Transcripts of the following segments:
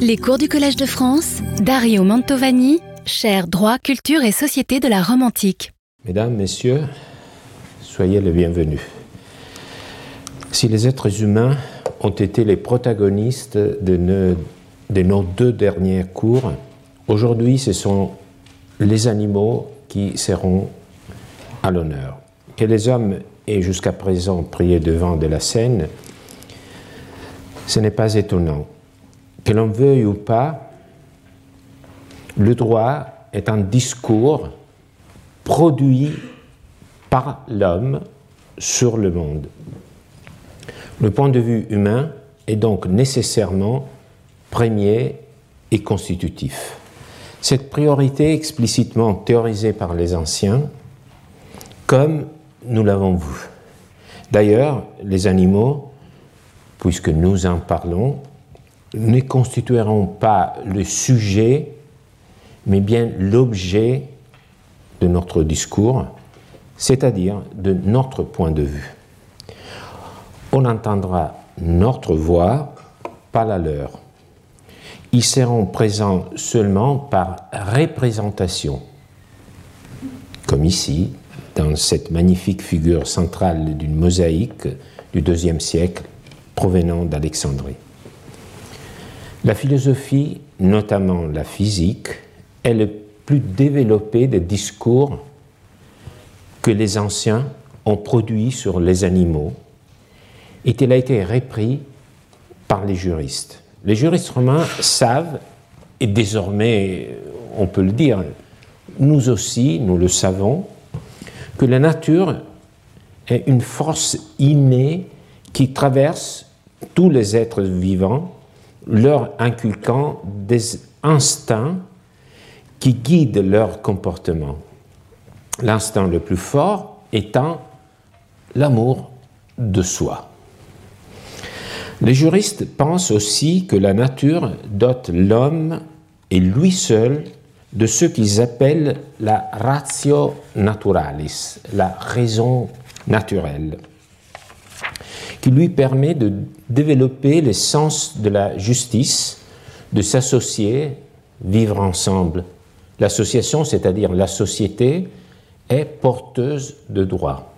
Les cours du Collège de France, Dario Mantovani, cher droit, culture et société de la Rome antique. Mesdames, Messieurs, soyez les bienvenus. Si les êtres humains ont été les protagonistes de nos, nos deux derniers cours, aujourd'hui ce sont les animaux qui seront à l'honneur. Que les hommes aient jusqu'à présent prié devant de la scène, ce n'est pas étonnant. Que l'on veuille ou pas, le droit est un discours produit par l'homme sur le monde. Le point de vue humain est donc nécessairement premier et constitutif. Cette priorité explicitement théorisée par les anciens, comme nous l'avons vu. D'ailleurs, les animaux, puisque nous en parlons, ne constitueront pas le sujet, mais bien l'objet de notre discours, c'est-à-dire de notre point de vue. On entendra notre voix, pas la leur. Ils seront présents seulement par représentation, comme ici, dans cette magnifique figure centrale d'une mosaïque du deuxième siècle provenant d'Alexandrie. La philosophie, notamment la physique, est le plus développé des discours que les anciens ont produits sur les animaux et il a été repris par les juristes. Les juristes romains savent, et désormais on peut le dire, nous aussi, nous le savons, que la nature est une force innée qui traverse tous les êtres vivants leur inculquant des instincts qui guident leur comportement. L'instinct le plus fort étant l'amour de soi. Les juristes pensent aussi que la nature dote l'homme et lui seul de ce qu'ils appellent la ratio naturalis, la raison naturelle qui lui permet de développer le sens de la justice, de s'associer, vivre ensemble. L'association, c'est-à-dire la société, est porteuse de droits.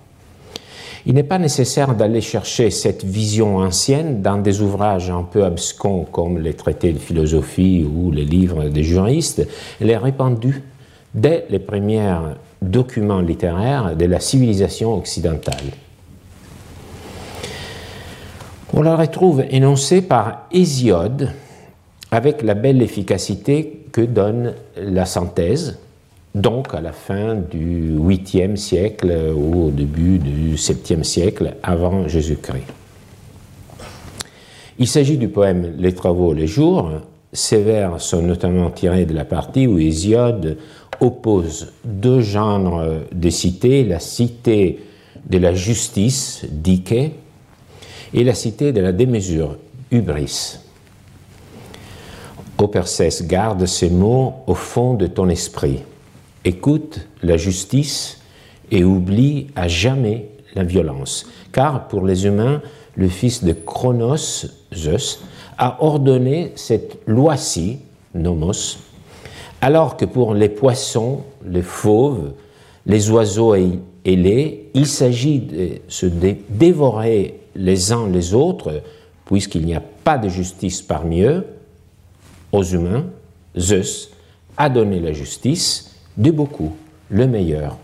Il n'est pas nécessaire d'aller chercher cette vision ancienne dans des ouvrages un peu abscons comme les traités de philosophie ou les livres des juristes. Elle est répandue dès les premiers documents littéraires de la civilisation occidentale. On la retrouve énoncée par Hésiode avec la belle efficacité que donne la synthèse, donc à la fin du 8e siècle ou au début du 7e siècle avant Jésus-Christ. Il s'agit du poème Les travaux, les jours. Ces vers sont notamment tirés de la partie où Hésiode oppose deux genres de cités, la cité de la justice, Dike, et la cité de la démesure, hubris. Ô Persès, garde ces mots au fond de ton esprit. Écoute la justice et oublie à jamais la violence. Car pour les humains, le fils de Chronos, Zeus, a ordonné cette loi-ci, nomos, alors que pour les poissons, les fauves, les oiseaux ailés, il s'agit de se dévorer les uns les autres, puisqu'il n'y a pas de justice parmi eux, aux humains, Zeus a donné la justice de beaucoup, le meilleur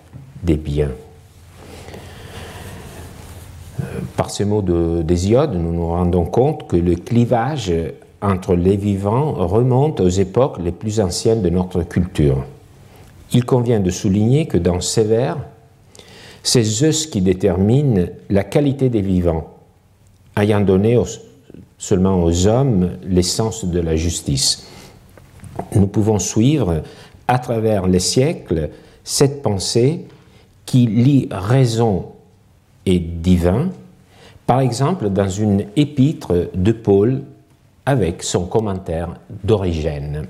des biens. Par ces mots d'Hésiode, nous nous rendons compte que le clivage entre les vivants remonte aux époques les plus anciennes de notre culture. Il convient de souligner que dans ces vers, c'est Zeus qui détermine la qualité des vivants, ayant donné seulement aux hommes l'essence de la justice. Nous pouvons suivre à travers les siècles cette pensée qui lie raison et divin, par exemple dans une épître de Paul avec son commentaire d'origine.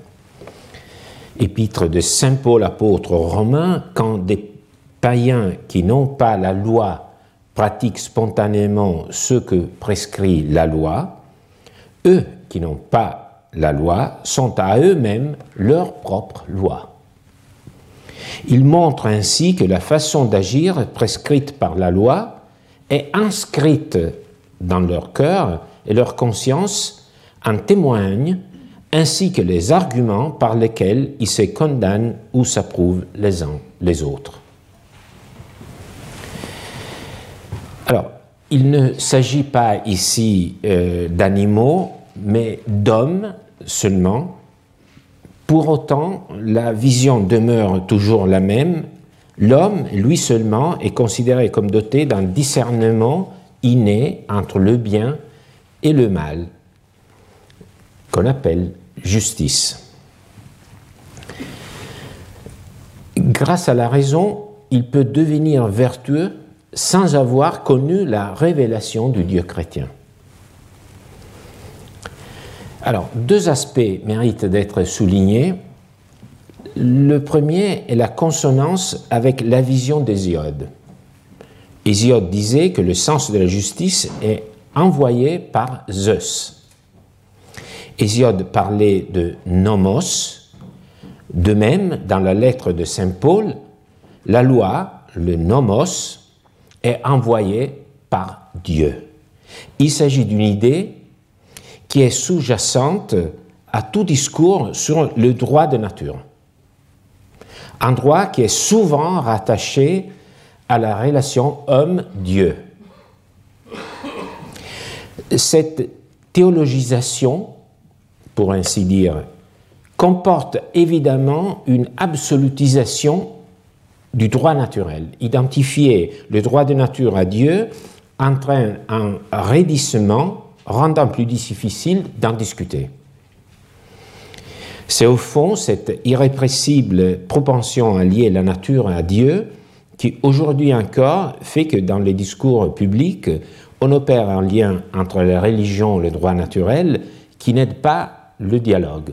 Épître de Saint Paul apôtre romain, quand des païens qui n'ont pas la loi pratiquent spontanément ce que prescrit la loi, eux qui n'ont pas la loi sont à eux-mêmes leur propre loi. Ils montrent ainsi que la façon d'agir prescrite par la loi est inscrite dans leur cœur et leur conscience en témoigne, ainsi que les arguments par lesquels ils se condamnent ou s'approuvent les uns les autres. Alors, il ne s'agit pas ici euh, d'animaux, mais d'hommes seulement. Pour autant, la vision demeure toujours la même. L'homme, lui seulement, est considéré comme doté d'un discernement inné entre le bien et le mal, qu'on appelle justice. Grâce à la raison, il peut devenir vertueux sans avoir connu la révélation du Dieu chrétien. Alors, deux aspects méritent d'être soulignés. Le premier est la consonance avec la vision d'Hésiode. Hésiode disait que le sens de la justice est envoyé par Zeus. Hésiode parlait de nomos. De même, dans la lettre de Saint Paul, la loi, le nomos, est envoyée par Dieu. Il s'agit d'une idée qui est sous-jacente à tout discours sur le droit de nature. Un droit qui est souvent rattaché à la relation homme-dieu. Cette théologisation, pour ainsi dire, comporte évidemment une absolutisation du droit naturel. Identifier le droit de nature à Dieu entraîne un raidissement rendant plus difficile d'en discuter. C'est au fond cette irrépressible propension à lier la nature à Dieu qui aujourd'hui encore fait que dans les discours publics, on opère un lien entre la religion et le droit naturel qui n'aide pas le dialogue.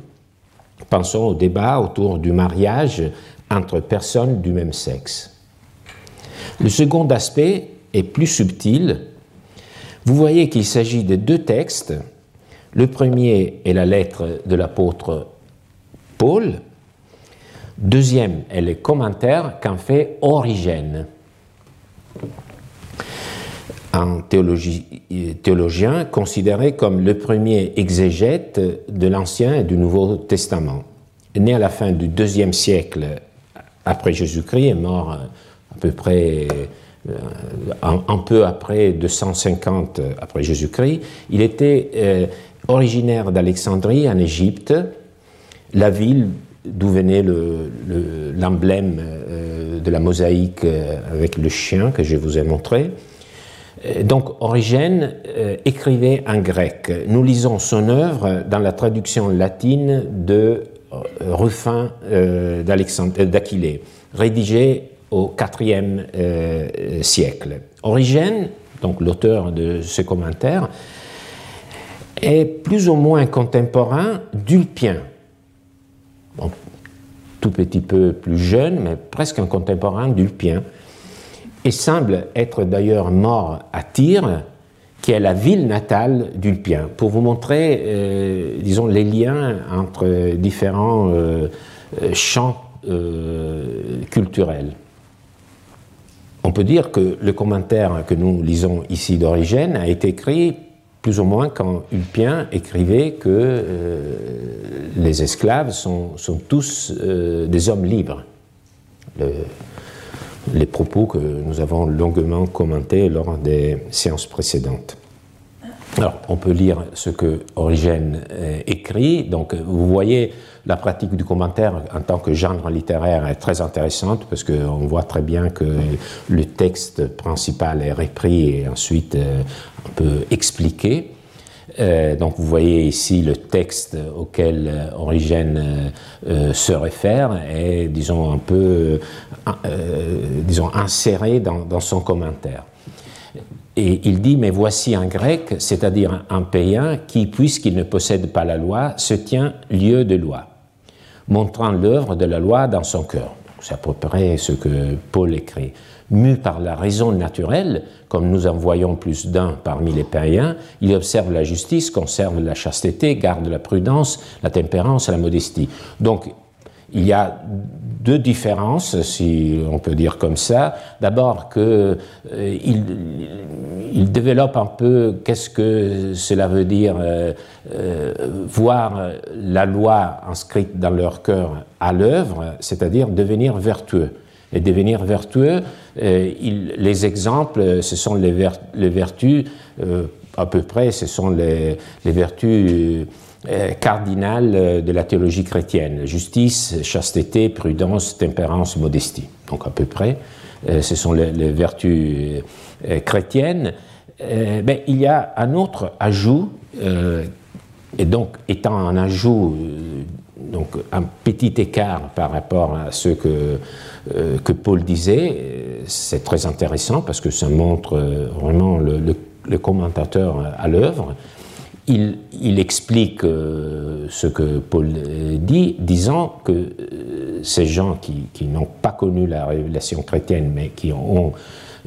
Pensons au débat autour du mariage entre personnes du même sexe. Le second aspect est plus subtil. Vous voyez qu'il s'agit de deux textes. Le premier est la lettre de l'apôtre Paul. Deuxième est le commentaire qu'en fait Origène, un théologien considéré comme le premier exégète de l'Ancien et du Nouveau Testament. Né à la fin du deuxième siècle après Jésus-Christ, est mort euh, à peu près euh, un, peu après 250 après Jésus-Christ. Il était euh, originaire d'Alexandrie en Égypte, la ville d'où venait l'emblème de la mosaïque avec le chien que je vous ai montré. Donc Origène écrivait en grec. Nous lisons son œuvre dans la traduction latine de euh, Ruffin euh, d'Aquilée, rédigé au IVe euh, siècle. Origène, donc l'auteur de ce commentaire, est plus ou moins contemporain d'Ulpien, tout petit peu plus jeune, mais presque un contemporain d'Ulpien, et semble être d'ailleurs mort à Tyr, qui est la ville natale d'Ulpien, pour vous montrer, euh, disons, les liens entre différents euh, champs euh, culturels. On peut dire que le commentaire que nous lisons ici d'origine a été écrit plus ou moins quand Ulpien écrivait que les esclaves sont, tous des hommes libres. Les propos que nous avons longuement commentés lors des séances précédentes. Alors, on peut lire ce que Origène euh, écrit. Donc, vous voyez, la pratique du commentaire en tant que genre littéraire est très intéressante parce qu'on voit très bien que le texte principal est repris et ensuite euh, un peu expliqué. Euh, donc vous voyez ici le texte auquel Origène se réfère est, disons, un peu, disons, inséré dans son commentaire. Et il dit, mais voici un grec, c'est-à-dire un païen, qui, puisqu'il ne possède pas la loi, se tient lieu de loi, montrant l'œuvre de la loi dans son cœur. c'est à peu près ce que Paul écrit. Mu par la raison naturelle, comme nous en voyons plus d'un parmi les païens, il observe la justice, conserve la chasteté, garde la prudence, la tempérance et la modestie. Donc, il y a deux différences, si on peut dire comme ça. D'abord qu'il euh, développe un peu qu'est-ce que cela veut dire euh, euh, voir la loi inscrite dans leur cœur à l'œuvre, c'est-à-dire devenir vertueux. Et devenir vertueux, les exemples, ce sont les, vertus, à peu près, ce sont les vertus euh, cardinal euh, de la théologie chrétienne. Justice, chasteté, prudence, tempérance, modestie. Donc à peu près, euh, ce sont les, vertus chrétiennes. Mais il y a un autre ajout, et donc étant un ajout, donc un petit écart par rapport à ce que Paul disait, c'est très intéressant parce que ça montre vraiment le commentateur à l'œuvre il, explique euh, ce que Paul dit, disant que euh, ces gens qui, n'ont pas connu la révélation chrétienne, mais qui ont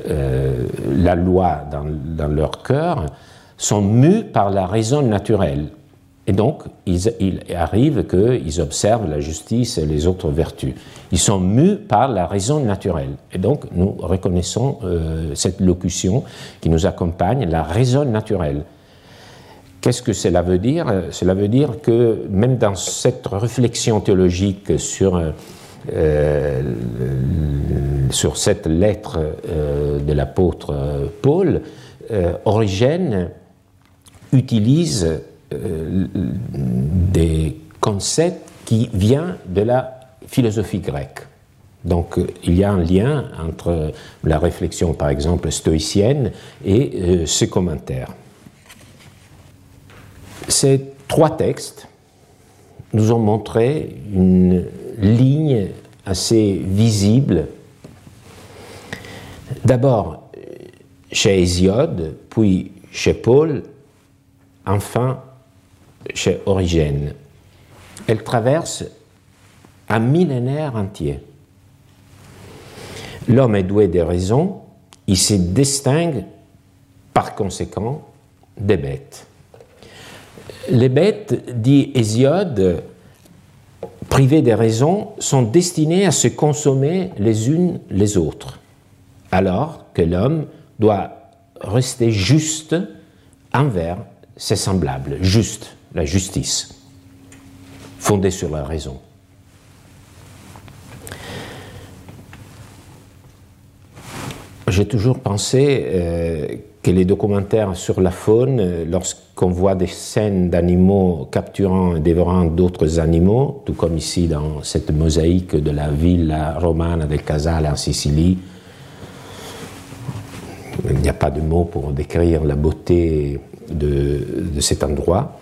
euh, la loi dans, leur cœur, sont mus par la raison naturelle. Et donc, il arrive qu'ils observent la justice et les autres vertus. Ils sont mus par la raison naturelle. Et donc, nous reconnaissons cette locution qui nous accompagne, la raison naturelle. Qu'est-ce que cela veut dire? Cela veut dire que même dans cette réflexion théologique sur, euh, sur cette lettre euh, de l'apôtre Paul, euh, Origène utilise des concepts qui viennent de la philosophie grecque. Donc il y a un lien entre la réflexion, par exemple, stoïcienne et ces commentaires. Ces trois textes nous ont montré une ligne assez visible. D'abord chez Hésiode, puis chez Paul, enfin chez Origène. Elle traverse un millénaire entier. L'homme est doué des raisons, il se distingue par conséquent des bêtes. Les bêtes, dit Hésiode, privées des raisons, sont destinées à se consommer les unes les autres, alors que l'homme doit rester juste envers ses semblables, juste, la justice, fondée sur la raison. J'ai toujours pensé euh, que les documentaires sur la faune, euh, lorsqu'on voit des scènes d'animaux capturant et dévorant d'autres animaux, tout comme ici dans cette mosaïque de la villa romane de Casale en Sicile, il n'y a pas de mots pour décrire la beauté de, cet endroit.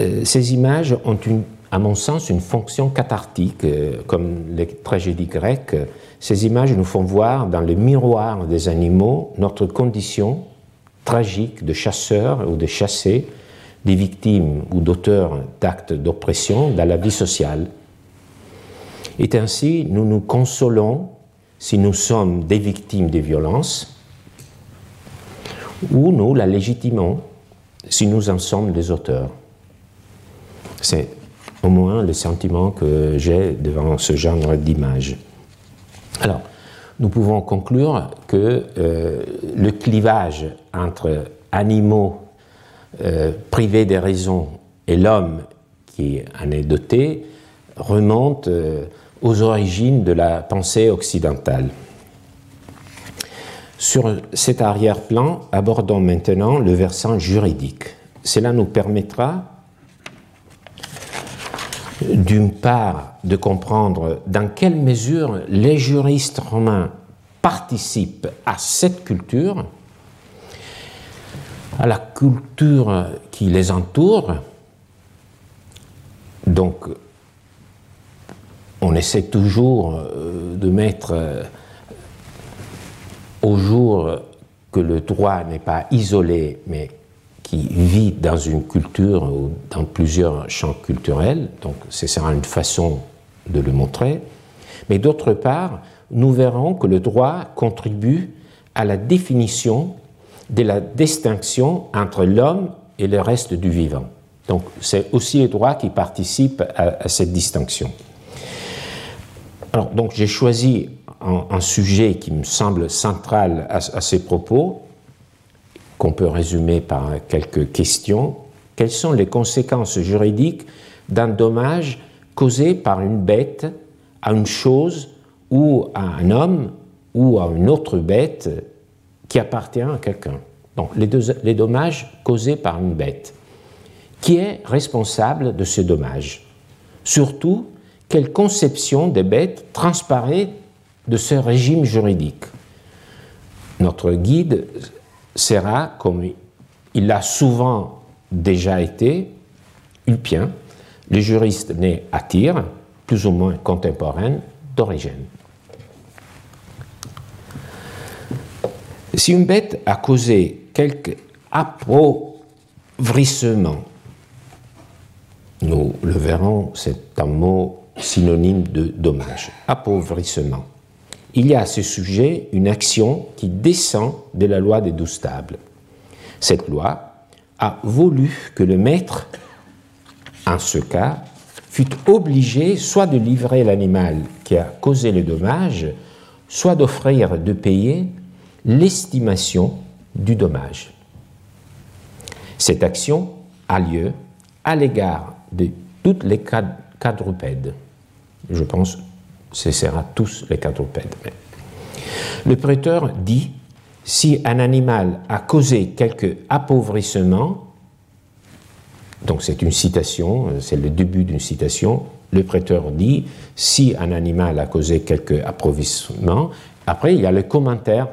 Euh, ces images ont, à mon sens, une fonction cathartique, euh, comme les tragédies grecques ces images nous font voir dans le miroir des animaux notre condition tragique de chasseurs ou de chassés, des victimes ou d'auteurs d'actes d'oppression dans la vie sociale. Et ainsi, nous nous consolons si nous sommes des victimes des violences, ou nous la légitimons si nous en sommes les auteurs. C'est au moins le sentiment que j'ai devant ce genre d'images. Alors, nous pouvons conclure que euh, le clivage entre animaux euh, privés des raisons et l'homme qui en est doté remonte euh, aux origines de la pensée occidentale. Sur cet arrière-plan, abordons maintenant le versant juridique. Cela nous permettra d'une part, de comprendre dans quelle mesure les juristes romains participent à cette culture, à la culture qui les entoure. Donc, on essaie toujours euh, de mettre euh, au jour que le droit n'est pas isolé, mais qui vit dans une culture ou dans plusieurs champs culturels, donc c'est sera une façon de le montrer. Mais d'autre part, nous verrons que le droit contribue à la définition de la distinction entre l'homme et le reste du vivant. Donc c'est aussi le droit qui participe à, cette distinction. Alors donc j'ai choisi un, sujet qui me semble central à ces propos, qu'on peut résumer par quelques questions. Quelles sont les conséquences juridiques d'un dommage causé par une bête à une chose ou à un homme ou à une autre bête qui appartient à quelqu'un? Donc les, les dommages causés par une bête. Qui est responsable de ces dommages Surtout, quelle conception des bêtes transparaît de ce régime juridique? Notre guide sera, comme il l'a souvent déjà été, Ulpien, le juriste né à Tyr, plus ou moins contemporain d'origine. Si une bête a causé quelque appauvrissement, nous le verrons, c'est un mot synonyme de dommage, appauvrissement. Il y a à ce sujet une action qui descend de la loi des douze tables. Cette loi a voulu que le maître, en ce cas, fut obligé soit de livrer l'animal qui a causé le dommage, soit d'offrir de payer l'estimation du dommage. Cette action a lieu à l'égard de toutes les quadrupèdes. Je pense que ce sera tous les quadrupèdes. Le prêteur dit si un animal a causé quelque appauvrissement, donc c'est une citation, c'est le début d'une citation, le prêteur dit si un animal a causé quelque appauvrissement, après il y a le commentaire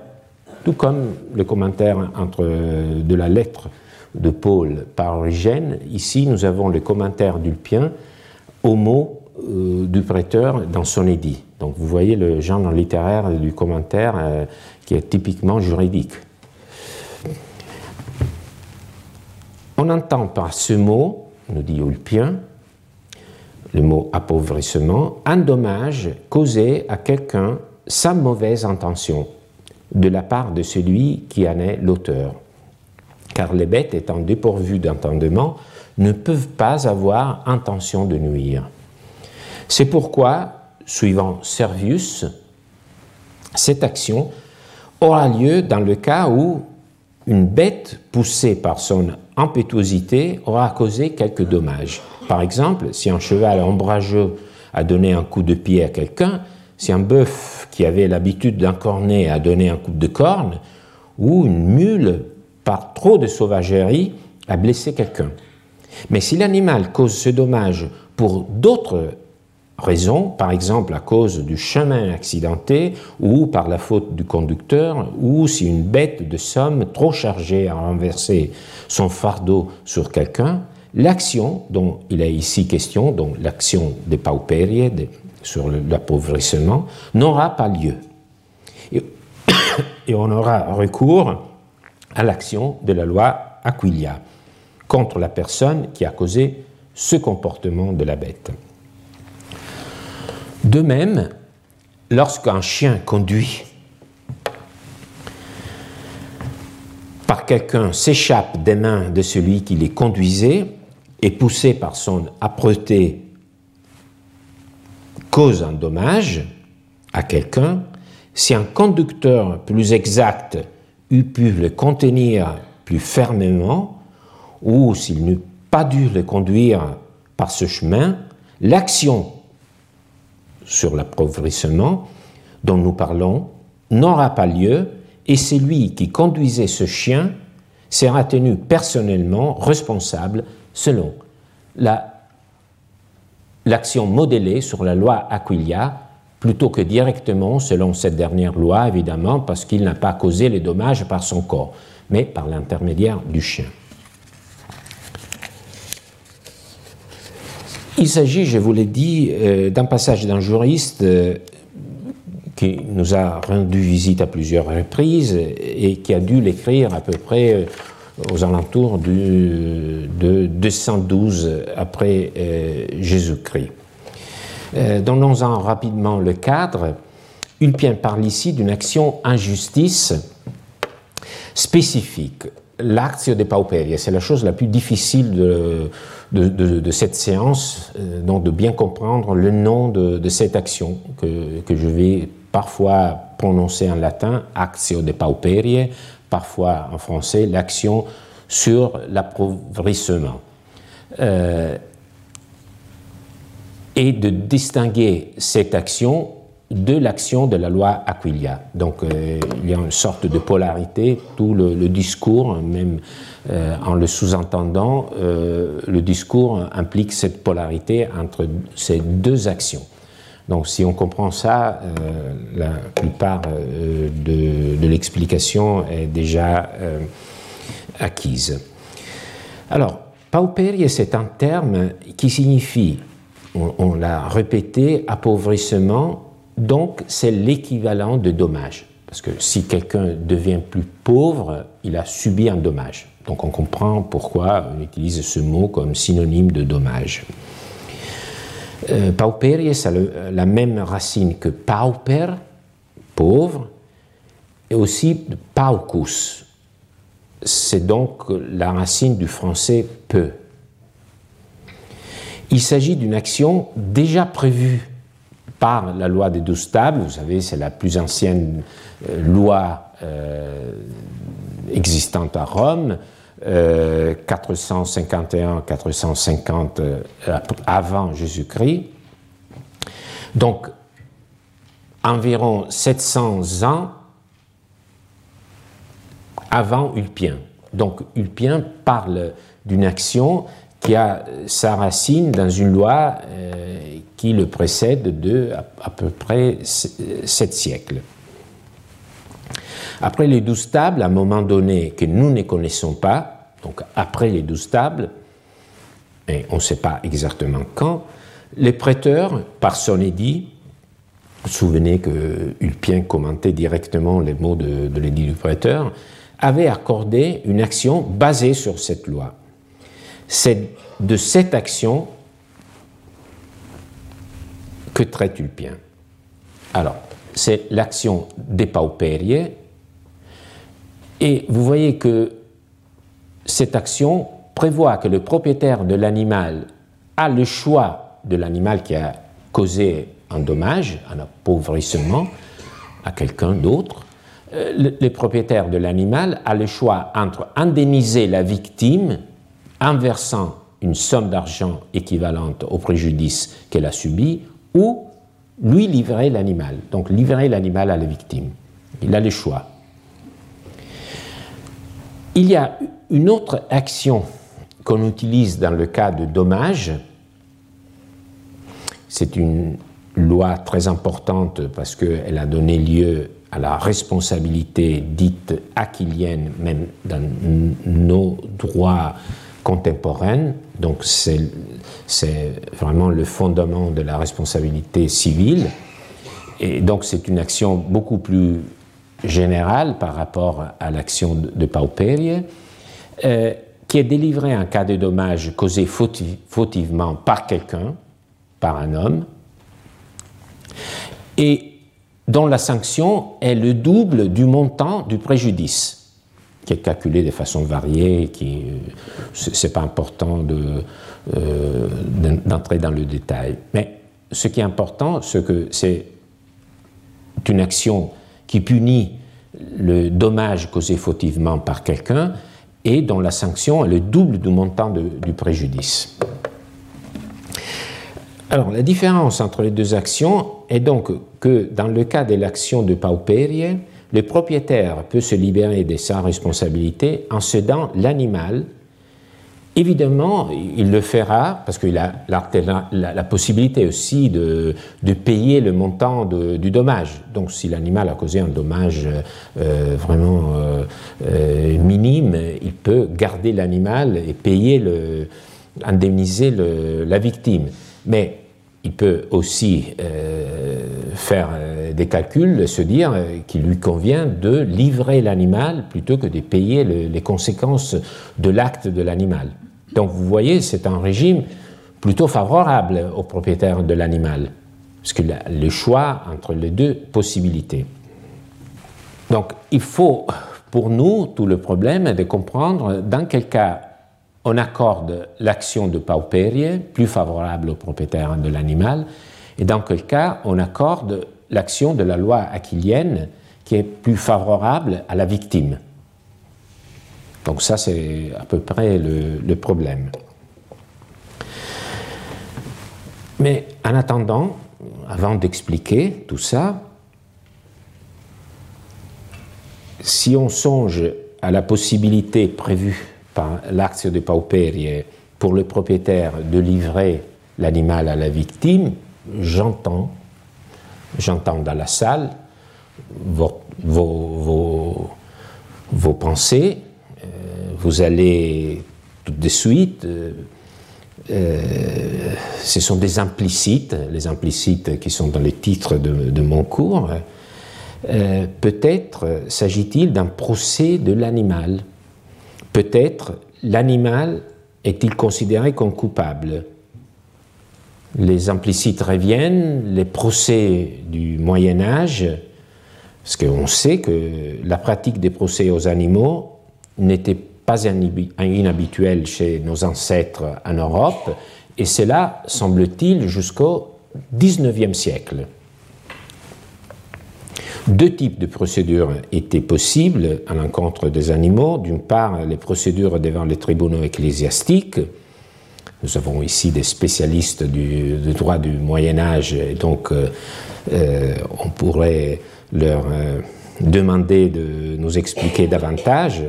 tout comme le commentaire de la lettre de Paul par Origène, ici nous avons le commentaire d'Ulpien au mot du prêteur dans son édit. Donc vous voyez le genre littéraire du commentaire euh, qui est typiquement juridique. On entend par ce mot, nous dit Ulpien, le mot appauvrissement, un dommage causé à quelqu'un sans mauvaise intention de la part de celui qui en est l'auteur. Car les bêtes étant dépourvues d'entendement ne peuvent pas avoir intention de nuire. C'est pourquoi, suivant Servius, cette action aura lieu dans le cas où une bête poussée par son impétuosité aura causé quelques dommages. Par exemple, si un cheval ombrageux a donné un coup de pied à quelqu'un, si un bœuf qui avait l'habitude d'incorner a donné un coup de corne, ou une mule, par trop de sauvagerie, a blessé quelqu'un. Mais si l'animal cause ce dommage pour d'autres raisons, par exemple à cause du chemin accidenté ou par la faute du conducteur, ou si une bête de somme trop chargée a renversé son fardeau sur quelqu'un, l'action dont il est ici question, donc l'action des paupéries, sur l'appauvrissement n'aura pas lieu. Et, on aura recours à l'action de la loi Aquilia contre la personne qui a causé ce comportement de la bête. De même, lorsqu'un chien conduit par quelqu'un s'échappe des mains de celui qui les conduisait et poussé par son âpreté cause un dommage à quelqu'un, si un conducteur plus exact eût pu le contenir plus fermement, ou s'il n'eût pas dû le conduire par ce chemin, l'action sur l'appauvrissement dont nous parlons n'aura pas lieu et celui qui conduisait ce chien sera tenu personnellement responsable selon la l'action modélée sur la loi Aquilia plutôt que directement selon cette dernière loi, évidemment, parce qu'il n'a pas causé les dommages par son corps, mais par l'intermédiaire du chien. Il s'agit, je vous l'ai dit, euh, d'un passage d'un juriste euh, qui nous a rendu visite à plusieurs reprises et qui a dû l'écrire à peu près euh, aux alentours de 212 après Jésus-Christ. Donnons-en rapidement le cadre. Ulpien parle ici d'une action injustice spécifique. L'actio de pauperia, c'est la chose la plus difficile de, de, cette séance, donc de bien comprendre le nom de, cette action que, que, je vais parfois prononcer en latin, actio de pauperie, parfois en français, l'action sur l'appauvrissement. Euh, et de distinguer cette action de l'action de la loi Aquilia. Donc euh, il y a une sorte de polarité, tout le, discours, même euh, en le sous-entendant, le discours implique cette polarité entre ces deux actions. Donc si on comprend ça, la plupart de, de l'explication est déjà acquise. Alors, pauperie, c'est un terme qui signifie, on, l'a répété, appauvrissement, donc c'est l'équivalent de dommage. Parce que si quelqu'un devient plus pauvre, il a subi un dommage. Donc on comprend pourquoi on utilise ce mot comme synonyme de dommage. Euh, pauperie, c'est la même racine que pauper, pauvre, et aussi paucus, c'est donc la racine du français peu. Il s'agit d'une action déjà prévue par la loi des douze tables, vous savez, c'est la plus ancienne euh, loi euh, existante à Rome, 451-450 euh, avant Jésus-Christ. Donc, environ 700 ans avant Ulpien. Donc Ulpien parle d'une action qui a sa racine dans une loi euh, qui le précède de à, peu près sept siècles. Après les douze tables, à un moment donné que nous ne connaissons pas, donc après les douze tables, et on ne sait pas exactement quand, les prêteurs, par son édit, souvenez que Ulpien commentait directement les mots de, de l'édit du prêteur, avait accordé une action basée sur cette loi. C'est de cette action que traite Ulpien. Alors, c'est l'action des paupériers, et vous voyez que cette action prévoit que le propriétaire de l'animal a le choix de l'animal qui a causé un dommage, un appauvrissement à quelqu'un d'autre, euh, le, propriétaire de l'animal a le choix entre indemniser la victime en versant une somme d'argent équivalente au préjudice qu'elle a subi ou lui livrer l'animal. Donc livrer l'animal à la victime. Il a le choix. Il y a une autre action qu'on utilise dans le cas de dommage. C'est une loi très importante parce qu'elle a donné lieu à la responsabilité dite aquilienne, même dans nos droits contemporains. Donc c'est vraiment le fondement de la responsabilité civile. Et donc c'est une action beaucoup plus générale par rapport à l'action de Pauperie, euh, qui est délivrée en cas de dommage causé fautivement par quelqu'un, par un homme, et dont la sanction est le double du montant du préjudice, qui est calculé de façon variée, qui c'est pas important euh, d'entrer dans le détail. Mais ce qui est important, c'est que c'est une action qui punit le dommage causé fautivement par quelqu'un et dont la sanction est le double du montant du préjudice. Alors, la différence entre les deux actions est donc que dans le cas de l'action de Pauperie, le propriétaire peut se libérer de sa responsabilité en cédant l'animal. Évidemment, il le fera parce qu'il a la, possibilité aussi de, payer le montant du dommage. Donc, si l'animal a causé un dommage euh, vraiment euh, euh, minime, il peut garder l'animal et payer indemniser la victime. Mais il peut aussi euh, faire euh, des calculs, se dire euh, qu'il lui convient de livrer l'animal plutôt que de payer les conséquences de l'acte de l'animal. Donc vous voyez, c'est un régime plutôt favorable au propriétaire de l'animal. parce que le choix entre les deux possibilités. Donc il faut pour nous tout le problème de comprendre dans quel cas on accorde l'action de paupérie plus favorable au propriétaire de l'animal et dans quel cas on accorde l'action de la loi aquilienne qui est plus favorable à la victime. Donc ça, c'est à peu près le, problème. Mais en attendant, avant d'expliquer tout ça, si on songe à la possibilité prévue l'acte de paupérie pour le propriétaire de livrer l'animal à la victime, j'entends, j'entends dans la salle vos, pensées, euh, vous allez tout de suite, euh, euh, ce sont des implicites, les implicites qui sont dans les titres de mon cours, peut-être s'agit-il d'un procès de l'animal, peut-être l'animal est-il considéré comme coupable les implicites reviennent, les procès du Moyen Âge, parce qu'on sait que la pratique des procès aux animaux n'était pas inhabituelle chez nos ancêtres en Europe, et cela, semble-t-il, jusqu'au XIXe siècle. Deux types de procédures étaient possibles à l'encontre des animaux. D'une part, les procédures devant les tribunaux ecclésiastiques, nous avons ici des spécialistes du, droit du Moyen Âge, et donc euh, euh, on pourrait leur euh, demander de nous expliquer davantage.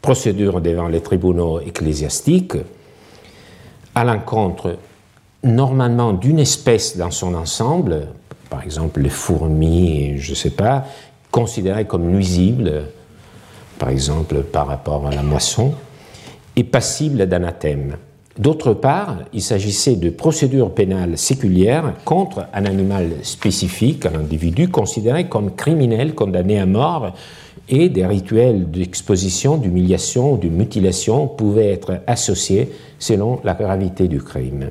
Procédure devant les tribunaux ecclésiastiques, à l'encontre normalement d'une espèce dans son ensemble, par exemple les fourmis, je ne sais pas, considérées comme nuisibles, par exemple par rapport à la moisson, et passibles d'anathème. D'autre part, il s'agissait de procédures pénales séculières contre un animal spécifique, un individu considéré comme criminel, condamné à mort, et des rituels d'exposition, d'humiliation, de mutilation pouvaient être associés selon la gravité du crime.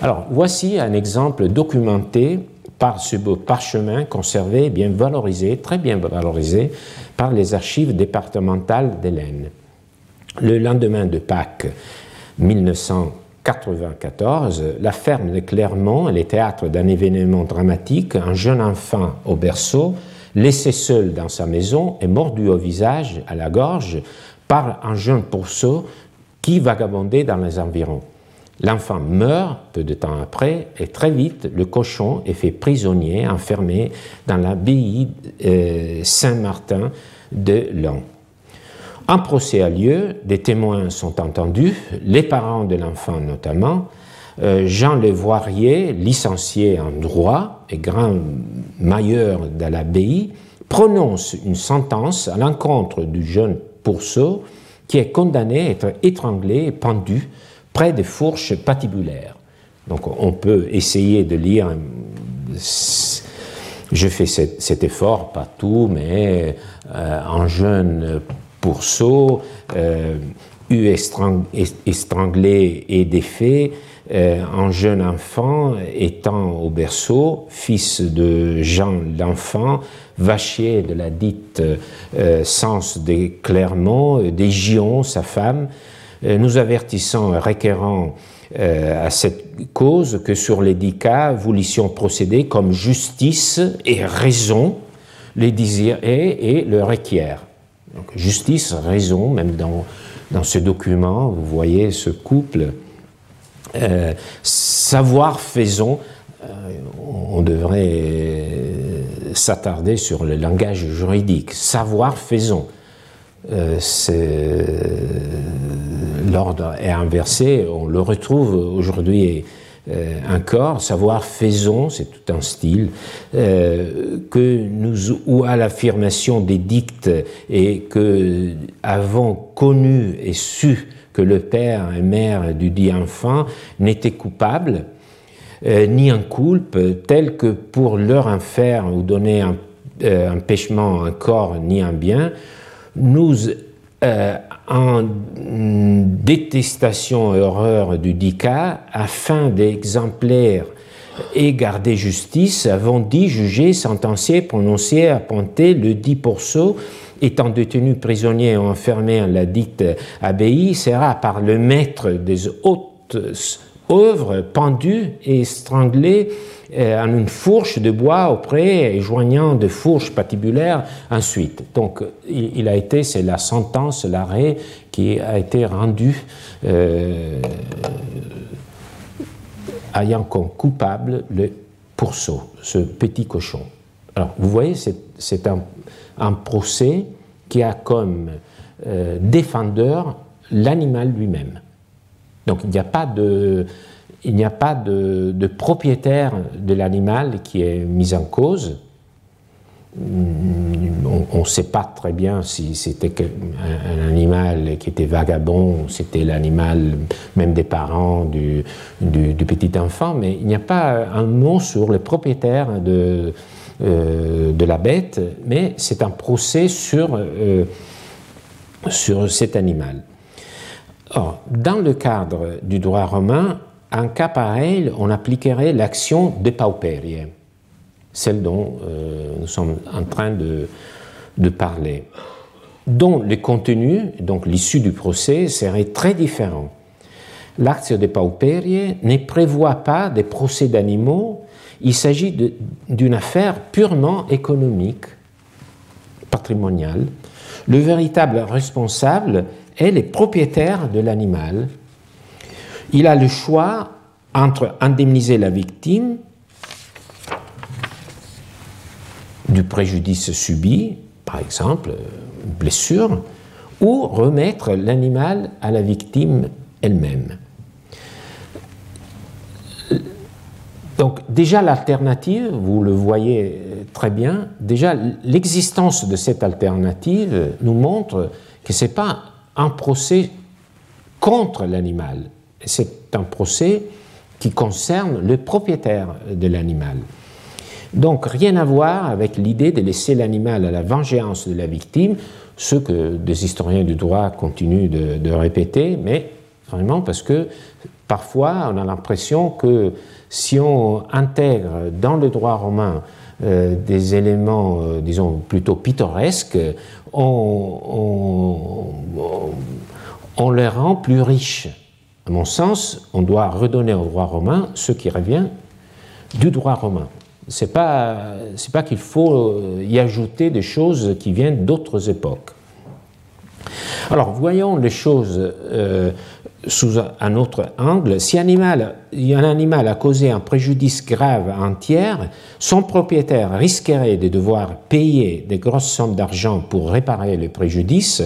Alors, voici un exemple documenté par ce beau parchemin conservé, bien valorisé, très bien valorisé par les archives départementales d'Hélène. Le lendemain de Pâques, 1994, la ferme de Clermont est le théâtre d'un événement dramatique. Un jeune enfant au berceau, laissé seul dans sa maison, est mordu au visage, à la gorge, par un jeune pourceau qui vagabondait dans les environs. L'enfant meurt peu de temps après et très vite le cochon est fait prisonnier, enfermé dans l'abbaye euh, Saint-Martin de Lens. Un procès a lieu, des témoins sont entendus, les parents de l'enfant notamment. Euh, Jean Levoirier, licencié en droit et grand mailleur de l'abbaye, prononce une sentence à l'encontre du jeune pourceau qui est condamné à être étranglé et pendu près des fourches patibulaires. Donc on peut essayer de lire, je fais cet, effort, pas tout, mais euh, un jeune pourceau, euh, eu estranglé et défait, euh, un jeune enfant étant au berceau, fils de Jean l'enfant, vachier de la dite euh, Sens des Clermont, des Gion, sa femme, nous avertissant, requérant à cette cause que sur les dix cas, voulons procéder comme justice et raison les désirer et le requiert. Donc, justice, raison, même dans, dans ce document, vous voyez ce couple. Euh, savoir faisons, euh, on devrait s'attarder sur le langage juridique. Savoir faisons. Euh, l'ordre est inversé, on le retrouve aujourd'hui euh, un corps, savoir faisons, c'est tout un style, euh, que nous, ou à l'affirmation des dictes et que avons connu et su que le père et mère du dit enfant n'étaient coupables, euh, ni un culpe, tel que pour leur en faire ou donner un, un pêchement, un corps, ni un bien, nous en détestation et horreur du cas, afin d'exemplaires et garder justice avons dit, jugé, sentencié, prononcé, appointé le dit pourceau étant détenu prisonnier ou enfermé en la dite abbaye, sera par le maître des hautes œuvres pendu et stranglé en une fourche de bois auprès et joignant de fourches patibulaires ensuite. Donc il, a été, c'est la sentence, l'arrêt qui a été rendu euh, ayant comme coupable le pourceau, ce petit cochon. Alors vous voyez, c'est un, un, procès qui a comme euh, défendeur l'animal lui-même. Donc il n'y a pas de, il n'y a pas de, propriétaire de l'animal qui est mis en cause. On ne sait pas très bien si c'était un, animal qui était vagabond, c'était l'animal même des parents du, petit enfant, mais il n'y a pas un mot sur le propriétaire de, euh, de la bête, mais c'est un procès sur, euh, sur cet animal. Or, dans le cadre du droit romain, en cas pareil, on appliquerait l'action de pauperie, celle dont euh, nous sommes en train de, de parler, dont le contenu, donc l'issue du procès, serait très différent. L'acte de pauperie ne prévoit pas des procès d'animaux, il s'agit d'une affaire purement économique, patrimoniale. Le véritable responsable est le propriétaire de l'animal il a le choix entre indemniser la victime du préjudice subi, par exemple, blessure, ou remettre l'animal à la victime elle-même. Donc déjà l'alternative, vous le voyez très bien, déjà l'existence de cette alternative nous montre que ce n'est pas un procès contre l'animal, c'est un procès qui concerne le propriétaire de l'animal. Donc rien à voir avec l'idée de laisser l'animal à la vengeance de la victime, ce que des historiens du droit continuent de, répéter, mais vraiment parce que parfois on a l'impression que si on intègre dans le droit romain euh, des éléments, euh, disons, plutôt pittoresques, on, on les rend plus riches. À mon sens, on doit redonner au droit romain ce qui revient du droit romain. Ce n'est pas, pas qu'il faut euh, y ajouter des choses qui viennent d'autres époques. Alors, voyons les choses euh, sous un autre angle. Si un animal a causé un préjudice grave à un tiers, son propriétaire risquerait de devoir payer des grosses sommes d'argent pour réparer le préjudice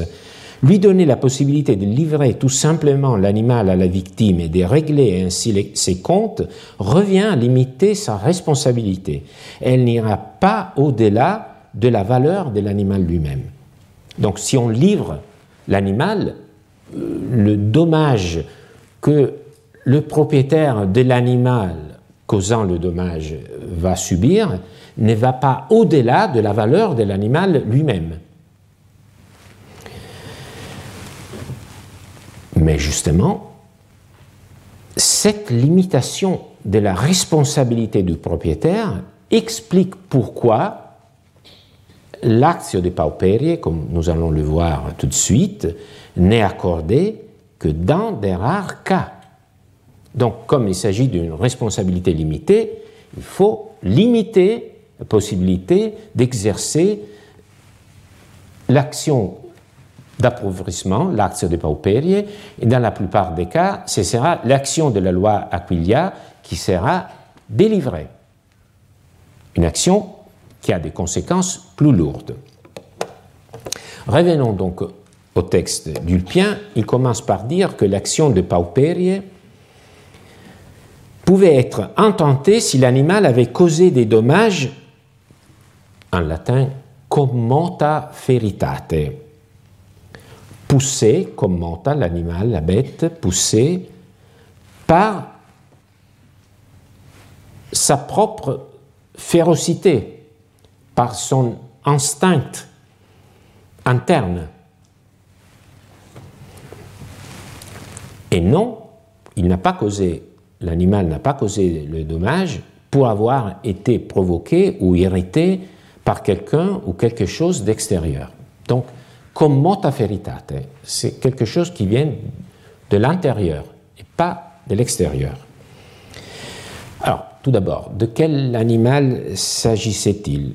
lui donner la possibilité de livrer tout simplement l'animal à la victime et de régler ainsi ses comptes revient à limiter sa responsabilité. Elle n'ira pas au-delà de la valeur de l'animal lui-même. Donc si on livre l'animal, euh, le dommage que le propriétaire de l'animal causant le dommage va subir ne va pas au-delà de la valeur de l'animal lui-même. Mais justement, cette limitation de la responsabilité du propriétaire explique pourquoi l'acte de pauperie, comme nous allons le voir tout de suite, n'est accordé que dans des rares cas. Donc, comme il s'agit d'une responsabilité limitée, il faut limiter la possibilité d'exercer l'action d'appauvrissement, l'acte de paupérie, et dans la plupart des cas, ce sera l'action de la loi Aquilia qui sera délivrée. Une action qui a des conséquences plus lourdes. Revenons donc au texte d'Ulpien. Il commence par dire que l'action de paupérie pouvait être intentée si l'animal avait causé des dommages, en latin, commota feritate, poussé, commenta l'animal, la bête, poussé par sa propre férocité, par son instinct interne. Et non, il n'a pas causé, l'animal n'a pas causé le dommage pour avoir été provoqué ou irrité par quelqu'un ou quelque chose d'extérieur. Donc, comme mota veritate, c'est quelque chose qui vient de l'intérieur et pas de l'extérieur. Alors, tout d'abord, de quel animal s'agissait-il?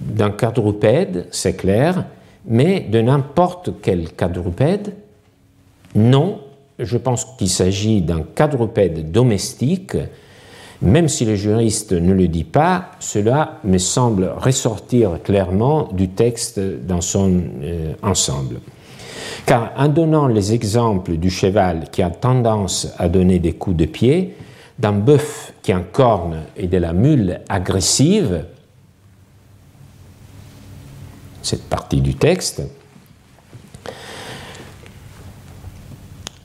D'un quadrupède, c'est clair, mais de n'importe quel quadrupède? Non, je pense qu'il s'agit d'un quadrupède domestique. Même si le juriste ne le dit pas, cela me semble ressortir clairement du texte dans son euh, ensemble. Car en donnant les exemples du cheval qui a tendance à donner des coups de pied, d'un bœuf qui a un corne et de la mule agressive, cette partie du texte,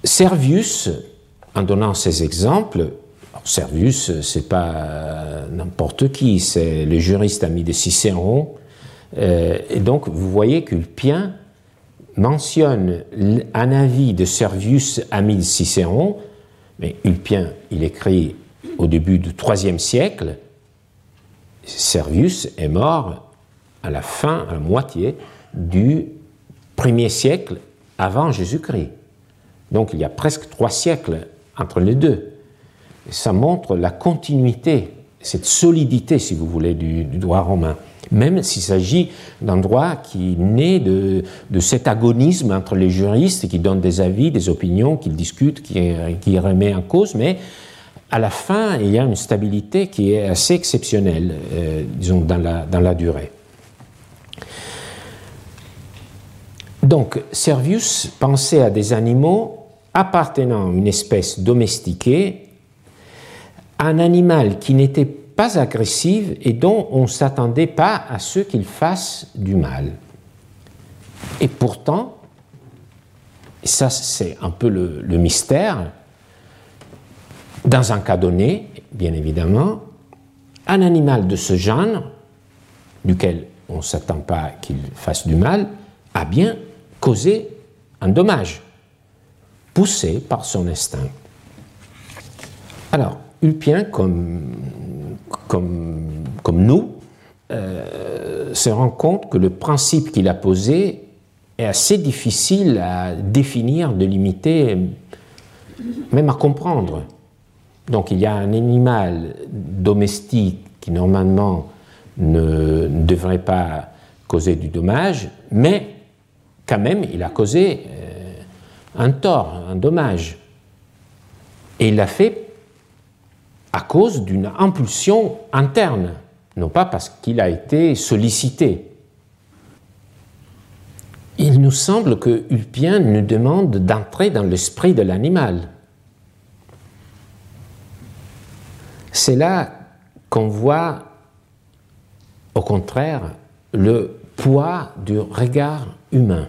Servius, en donnant ces exemples, Servius, c'est pas n'importe qui, c'est le juriste ami de Cicéron, euh, et donc vous voyez qu'Ulpien mentionne un avis de Servius, ami de Cicéron, mais Ulpien, il écrit au début du IIIe siècle, Servius est mort à la fin, à la moitié du premier siècle avant Jésus-Christ. Donc il y a presque trois siècles entre les deux. Ça montre la continuité, cette solidité, si vous voulez, du droit romain même s'il s'agit d'un droit qui naît de, cet agonisme entre les juristes qui donnent des avis, des opinions, qui discutent, qui, qui remet en cause, mais à la fin, il y a une stabilité qui est assez exceptionnelle, euh, disons, dans la, dans la durée. Donc, Servius pensait à des animaux appartenant à une espèce domestiquée, un animal qui n'était pas agressive et dont on ne s'attendait pas à ce qu'il fasse du mal. Et pourtant, ça c'est un peu le, mystère, dans un cas donné, bien évidemment, un animal de ce genre, duquel on ne s'attend pas qu'il fasse du mal, a bien causé un dommage, poussé par son instinct. Alors, Ulpien, comme nous, euh, se rend compte que le principe qu'il a posé est assez difficile à définir, de limiter, même à comprendre. Donc il y a un animal domestique qui normalement ne devrait pas causer du dommage, mais quand même il a causé euh, un tort, un dommage. Et il l'a fait à cause d'une impulsion interne, non pas parce qu'il a été sollicité. Il nous semble que Ulpien nous demande d'entrer dans l'esprit de l'animal. C'est là qu'on voit, au contraire, le poids du regard humain.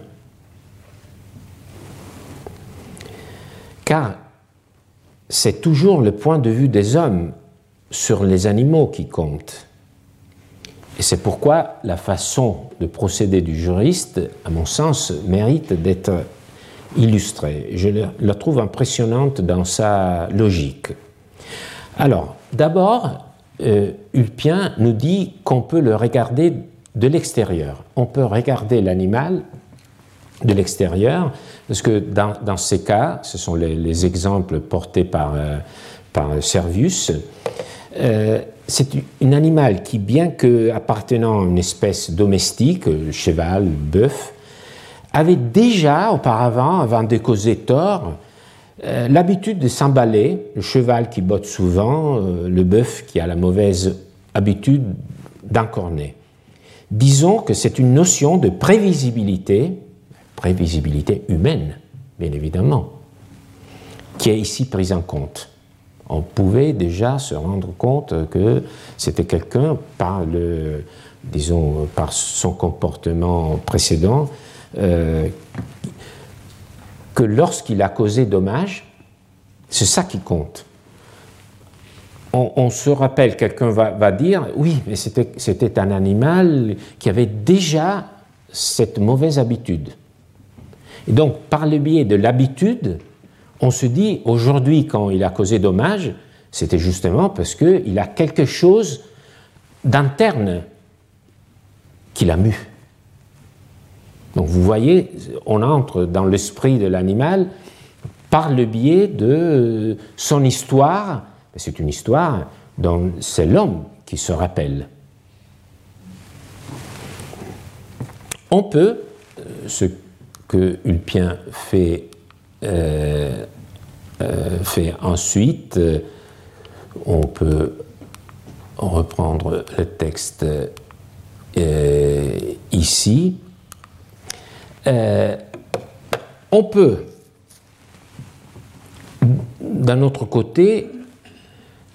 Car c'est toujours le point de vue des hommes sur les animaux qui compte. Et c'est pourquoi la façon de procéder du juriste, à mon sens, mérite d'être illustrée. Je la trouve impressionnante dans sa logique. Alors, d'abord, euh, Ulpien nous dit qu'on peut le regarder de l'extérieur. On peut regarder l'animal de l'extérieur, parce que dans, ces cas, ce sont les, exemples portés par, euh, Servius, euh, c'est un animal qui, bien que appartenant à une espèce domestique, cheval, bœuf, avait déjà auparavant, avant de causer tort, euh, l'habitude de s'emballer, le cheval qui botte souvent, le bœuf qui a la mauvaise habitude d'encorner. Disons que c'est une notion de prévisibilité prévisibilité humaine, bien évidemment, qui est ici prise en compte. On pouvait déjà se rendre compte que c'était quelqu'un par le, disons, par son comportement précédent, euh, que lorsqu'il a causé dommage, c'est ça qui compte. On, se rappelle, quelqu'un va, va, dire, oui, mais c'était un animal qui avait déjà cette mauvaise habitude. Et donc, par le biais de l'habitude, on se dit, aujourd'hui, quand il a causé dommage, c'était justement parce qu'il a quelque chose d'interne qui l'a mu. Donc vous voyez, on entre dans l'esprit de l'animal par le biais de son histoire. C'est une histoire dont c'est l'homme qui se rappelle. On peut, euh, ce que Ulpien fait, euh, euh, fait ensuite, on peut reprendre le texte ici. on peut, d'un autre côté,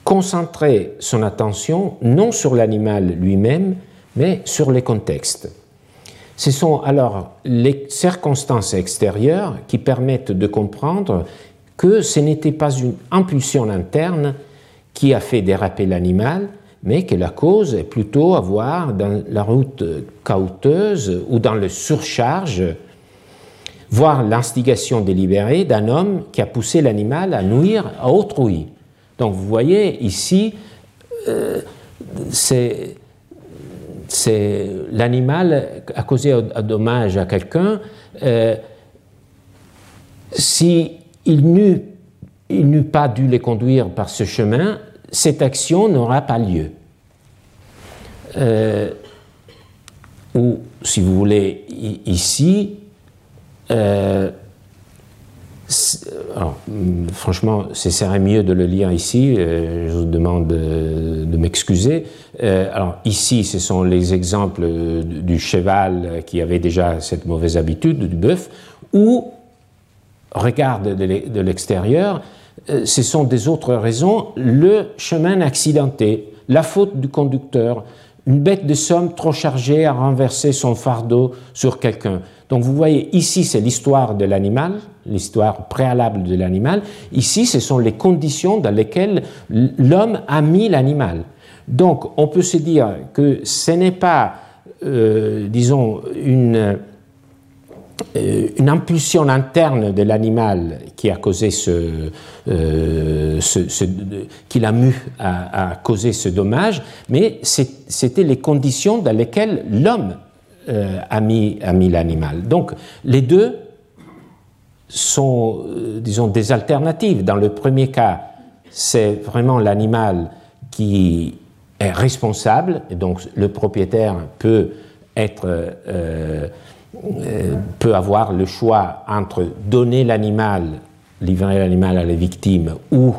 concentrer son attention non sur l'animal lui-même, mais sur les contextes. Ce sont alors les circonstances extérieures qui permettent de comprendre que ce n'était pas une impulsion interne qui a fait déraper l'animal, mais que la cause est plutôt à voir dans la route cauteuse ou dans le surcharge, voire l'instigation délibérée d'un homme qui a poussé l'animal à nuire à autrui. Donc vous voyez ici, euh, c'est l'animal a causé un dommage à quelqu'un. Euh, si il n'eût pas dû les conduire par ce chemin, cette action n'aura pas lieu. Euh, ou, si vous voulez, ici, euh, alors, mm, franchement, ce serait mieux de le lire ici. Euh, je vous demande de, m'excuser. Euh, alors, ici, ce sont les exemples du cheval qui avait déjà cette mauvaise habitude, du bœuf, ou, regarde de l'extérieur, euh, ce sont des autres raisons. Le chemin accidenté, la faute du conducteur, une bête de somme trop chargée à renverser son fardeau sur quelqu'un. Donc vous voyez, ici c'est l'histoire de l'animal, l'histoire préalable de l'animal. Ici, ce sont les conditions dans lesquelles l'homme a mis l'animal. Donc on peut se dire que ce n'est pas, euh, disons, une, euh, une impulsion interne de l'animal qui a causé ce, euh, qui l'a mu à, à, causer ce dommage, mais c'était les conditions dans lesquelles l'homme a mis, a mis l'animal. Donc les deux sont, euh, disons, des alternatives. Dans le premier cas, c'est vraiment l'animal qui est responsable, et donc le propriétaire peut être, euh, peut avoir le choix entre donner l'animal, livrer l'animal à la victime ou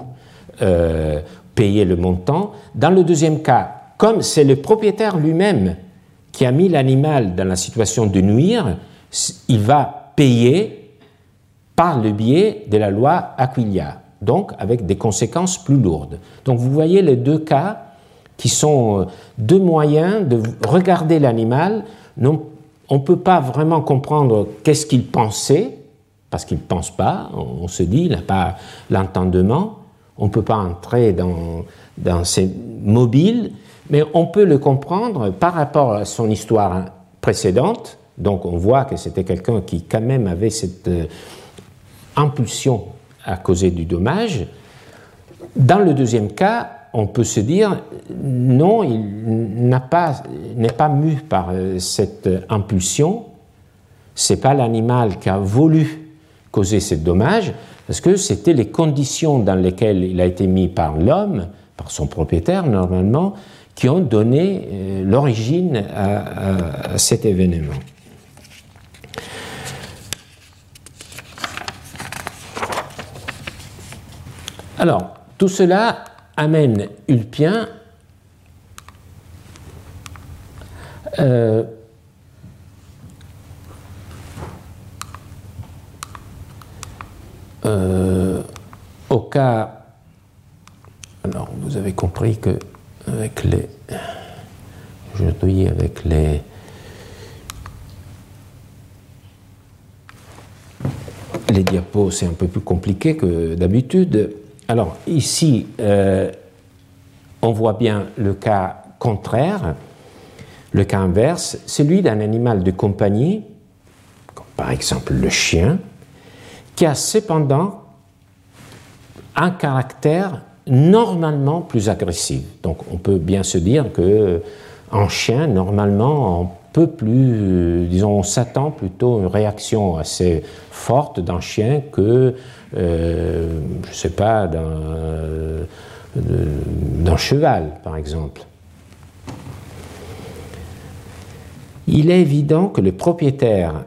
payer le montant. Dans le deuxième cas, comme c'est le propriétaire lui-même qui a mis l'animal dans la situation de nuire, il va payer par le biais de la loi Aquilia, donc avec des conséquences plus lourdes. Donc vous voyez les deux cas qui sont euh, deux moyens de regarder l'animal. On ne peut pas vraiment comprendre qu'est-ce qu'il pensait, parce qu'il ne pense pas, on se dit, il n'a pas l'entendement, on ne peut pas entrer dans, dans ses mobiles, mais on peut le comprendre par rapport à son histoire précédente. Donc on voit que c'était quelqu'un qui quand même avait cette euh, impulsion à causer du dommage. Dans le deuxième cas, on peut se dire non, il n'est pas, pas mu par euh, cette impulsion. C'est pas l'animal qui a voulu causer ce dommage, parce que c'était les conditions dans lesquelles il a été mis par l'homme, par son propriétaire normalement, qui ont donné euh, l'origine à, cet événement. Alors, tout cela amène Ulpien euh, euh, au cas, alors vous avez compris que avec les. Aujourd'hui, avec les. Les diapos, c'est un peu plus compliqué que d'habitude. Alors, ici, euh, on voit bien le cas contraire, le cas inverse, celui d'un animal de compagnie, comme par exemple le chien, qui a cependant un caractère normalement plus agressive. Donc on peut bien se dire que en chien, normalement, on peut plus, disons, on s'attend plutôt à une réaction assez forte d'un chien que, euh, je ne sais pas, d'un cheval, par exemple. Il est évident que le propriétaire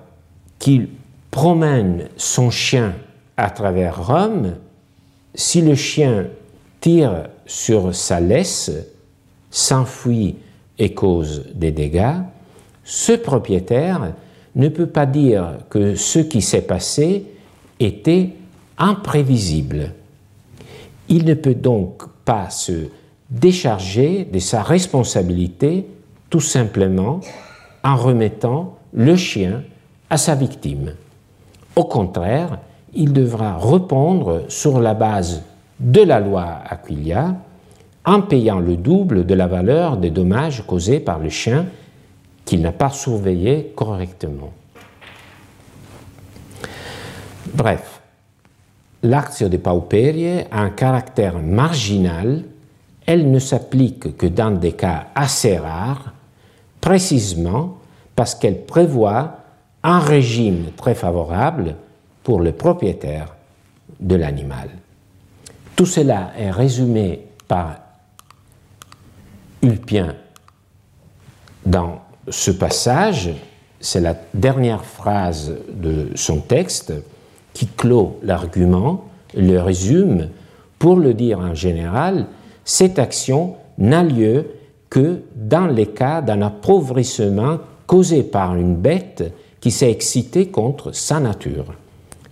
qui promène son chien à travers Rome, si le chien tire sur sa laisse, s'enfuit et cause des dégâts, ce propriétaire ne peut pas dire que ce qui s'est passé était imprévisible. Il ne peut donc pas se décharger de sa responsabilité tout simplement en remettant le chien à sa victime. Au contraire, il devra répondre sur la base de la loi Aquilia en payant le double de la valeur des dommages causés par le chien qu'il n'a pas surveillé correctement. Bref, l'actio de pauperie a un caractère marginal, elle ne s'applique que dans des cas assez rares, précisément parce qu'elle prévoit un régime très favorable pour le propriétaire de l'animal. Tout cela est résumé par Ulpien dans ce passage, c'est la dernière phrase de son texte qui clôt l'argument, le résume. Pour le dire en général, cette action n'a lieu que dans les cas d'un appauvrissement causé par une bête qui s'est excitée contre sa nature.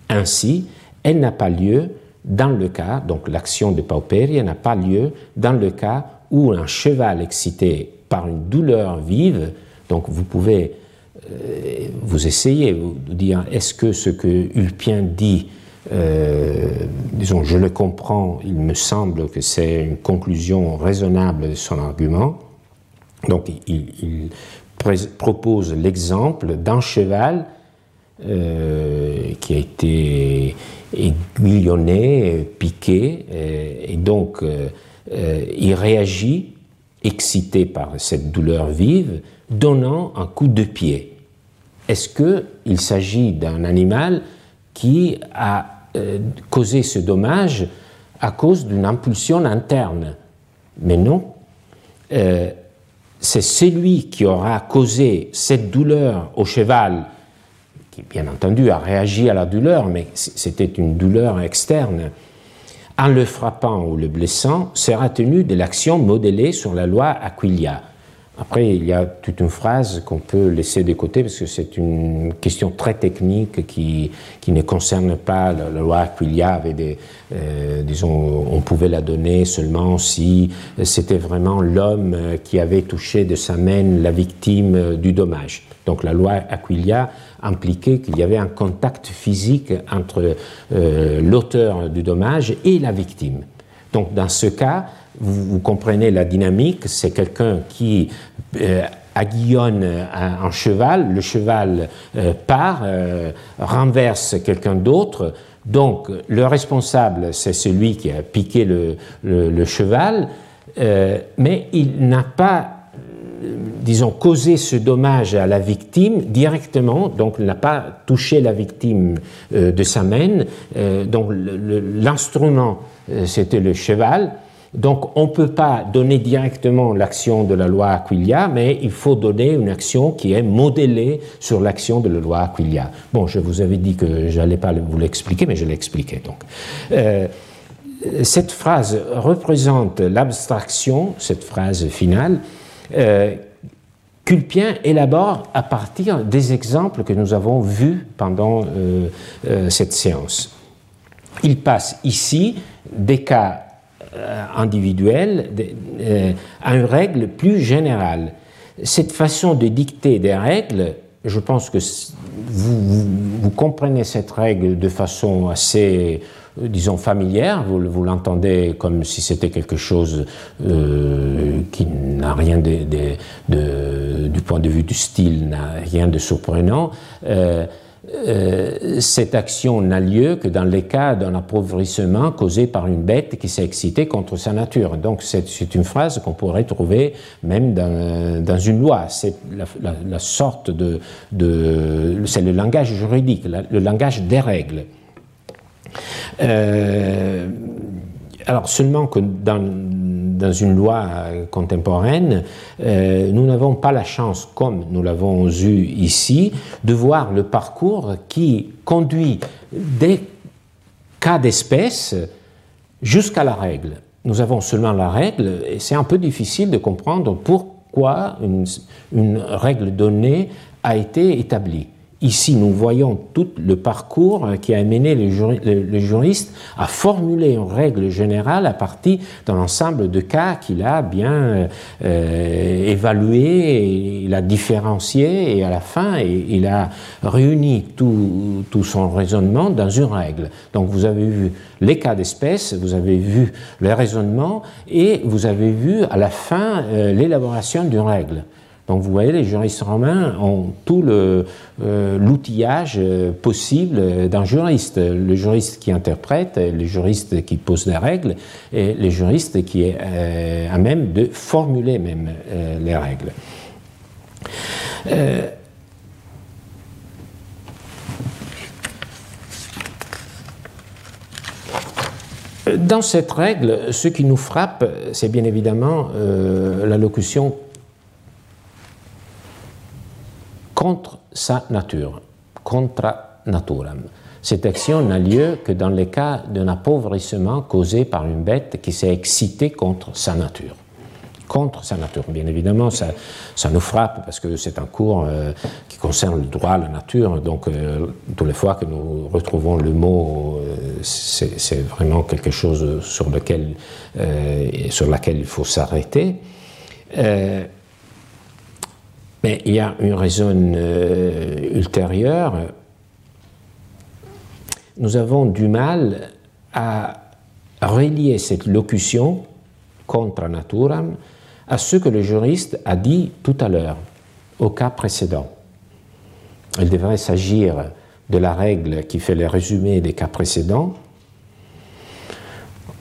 Ainsi, elle n'a pas lieu dans le cas, donc l'action de Pauperi n'a pas lieu dans le cas où un cheval excité par une douleur vive donc vous pouvez euh, vous essayer de dire est-ce que ce que Ulpien dit, euh, disons, je le comprends, il me semble que c'est une conclusion raisonnable de son argument. Donc il, propose l'exemple d'un cheval euh, qui a été aiguillonné, piqué, et donc il réagit, excité par cette douleur vive, donnant un coup de pied. Est-ce qu'il s'agit d'un animal qui a euh, causé ce dommage à cause d'une impulsion interne? Mais non. Euh, c'est celui qui aura causé cette douleur au cheval, qui bien entendu a réagi à la douleur, mais c'était une douleur externe, en le frappant ou le blessant, sera tenu de l'action modélée sur la loi Aquilia. Après, il y a toute une phrase qu'on peut laisser de côté parce que c'est une question très technique qui, ne concerne pas la, loi Aquilia. Euh, on pouvait la donner seulement si c'était vraiment l'homme qui avait touché de sa main la victime du dommage. Donc la loi Aquilia impliquait qu'il y avait un contact physique entre euh, l'auteur du dommage et la victime. Donc dans ce cas, vous, comprenez la dynamique, c'est quelqu'un qui euh, un, cheval, le cheval euh, part, euh, renverse quelqu'un d'autre, donc le responsable, c'est celui qui a piqué le, cheval, mais il n'a pas disons, causé ce dommage à la victime directement, donc il n'a pas touché la victime de sa main, donc l'instrument, c'était le cheval, donc on ne peut pas donner directement l'action de la loi Aquilia, mais il faut donner une action qui est modélée sur l'action de la loi Aquilia. Bon, je vous avais dit que je n'allais pas vous l'expliquer, mais je l'ai expliqué donc. Euh, cette phrase représente l'abstraction, cette phrase finale, euh, qu'Ulpien élabore à partir des exemples que nous avons vus pendant euh, cette séance. Il passe ici des cas euh, individuelle euh, à une règle plus générale. Cette façon de dicter des règles, je pense que vous, comprenez cette règle de façon assez, euh, disons, familière. Vous, l'entendez comme si c'était quelque chose qui n'a rien du point de vue du style, n'a rien de surprenant. euh, cette action n'a lieu que dans les cas d'un appauvrissement causé par une bête qui s'est excitée contre sa nature. Donc c'est une phrase qu'on pourrait trouver même dans, une loi. C'est la, sorte de... c'est le langage juridique, le langage des règles. Euh, alors seulement que dans, dans une loi contemporaine, euh, nous n'avons pas la chance, comme nous l'avons eu ici, de voir le parcours qui conduit des cas d'espèce jusqu'à la règle. Nous avons seulement la règle et c'est un peu difficile de comprendre pourquoi une règle donnée a été établie. Ici, nous voyons tout le parcours qui a amené le, juriste à formuler une règle générale à partir d'un ensemble de cas qu'il a bien euh, évalué, il a différencié et à la fin, il a réuni tout, son raisonnement dans une règle. Donc vous avez vu les cas d'espèce, vous avez vu le raisonnement et vous avez vu à la fin euh, l'élaboration d'une règle. Donc vous voyez, les juristes romains ont tout euh, l'outillage euh, possible d'un juriste. Le juriste qui interprète, le juriste qui pose des règles, et le juriste qui est euh, à même de formuler même les règles. Dans cette règle, ce qui nous frappe, c'est bien évidemment la locution contre sa nature, contra naturam. Cette action n'a lieu que dans les cas d'un appauvrissement causé par une bête qui s'est excitée contre sa nature. Contre sa nature. Bien évidemment, ça, ça nous frappe parce que c'est un cours euh, qui concerne le droit à la nature. Donc, euh, toutes les fois que nous retrouvons le mot, euh, c'est vraiment quelque chose sur lequel, sur laquelle il faut s'arrêter. Mais il y a une raison euh, ultérieure. Nous avons du mal à relier cette locution contra naturam à ce que le juriste a dit tout à l'heure, au cas précédent. Il devrait s'agir de la règle qui fait le résumé des cas précédents.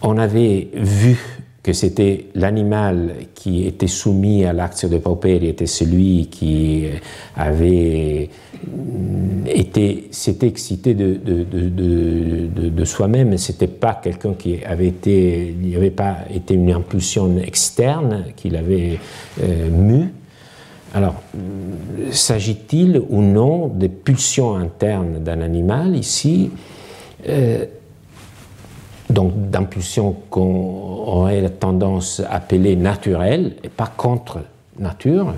On avait vu que c'était l'animal qui était soumis à l'acte de paupéri était celui qui avait mm, été, s'était excité de, de, de, de soi-même, c'était pas quelqu'un qui avait été, il n'y avait pas été une impulsion externe qui l'avait euh. Alors, mm, s'agit-il ou non des pulsions internes d'un animal ici euh, donc d'impulsion qu'on aurait tendance à appeler naturelle et pas contre nature.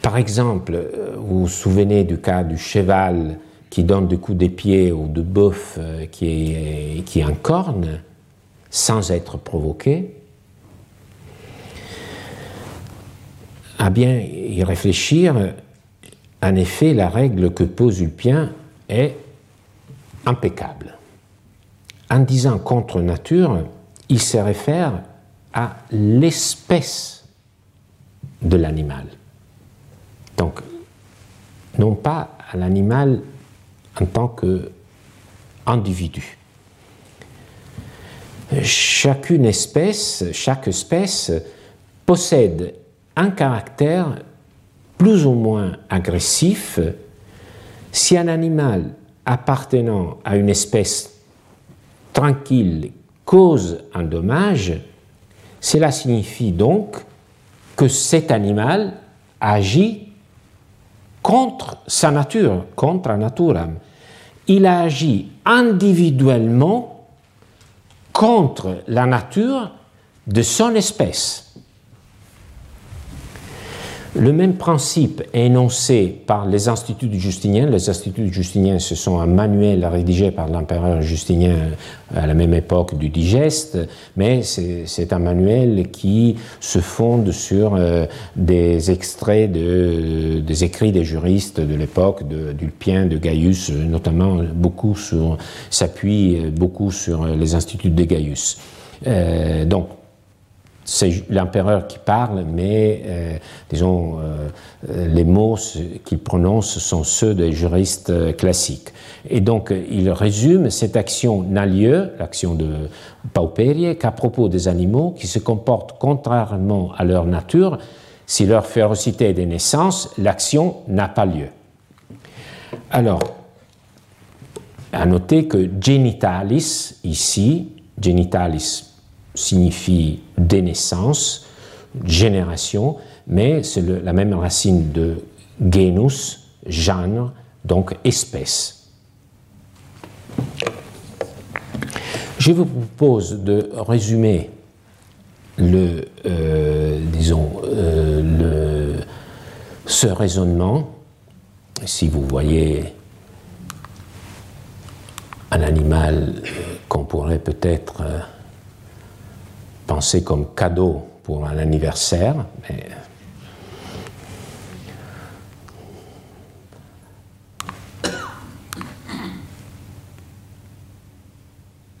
Par exemple, vous vous souvenez du cas du cheval qui donne des coups de pied ou de bœuf euh, qui est, sans être provoqué. À bien y réfléchir, en effet, la règle que pose Ulpien est impeccable. En disant contre nature, il se réfère à l'espèce de l'animal. Donc, non pas à l'animal en tant qu'individu. Chacune espèce, chaque espèce possède un caractère plus ou moins agressif si un animal appartenant à une espèce tranquille cause un dommage, cela signifie donc que cet animal agit contre sa nature, contre naturam. Il agit individuellement contre la nature de son espèce. Le même principe énoncé par les instituts du Justinien. Les instituts du Justinien, ce sont un manuel rédigé par l'empereur Justinien à la même époque du digeste, mais c'est un manuel qui se fonde sur euh, des extraits de, des écrits des juristes de l'époque, d'Ulpien, de, Gaius, notamment beaucoup s'appuie beaucoup sur les instituts de Gaius. Euh, donc, c'est l'empereur qui parle, mais euh, disons, euh, les mots qu'il prononce sont ceux des juristes classiques. Et donc, il résume cette action n'a lieu, l'action de Pauperie, qu'à propos des animaux qui se comportent contrairement à leur nature. Si leur férocité est des naissances, l'action n'a pas lieu. Alors, à noter que genitalis, ici, genitalis signifie des naissances, génération, mais c'est la même racine de genus, genre, donc espèce. Je vous propose de résumer le, euh, disons, euh, ce raisonnement. Si vous voyez un animal qu'on pourrait peut-être comme cadeau pour un anniversaire,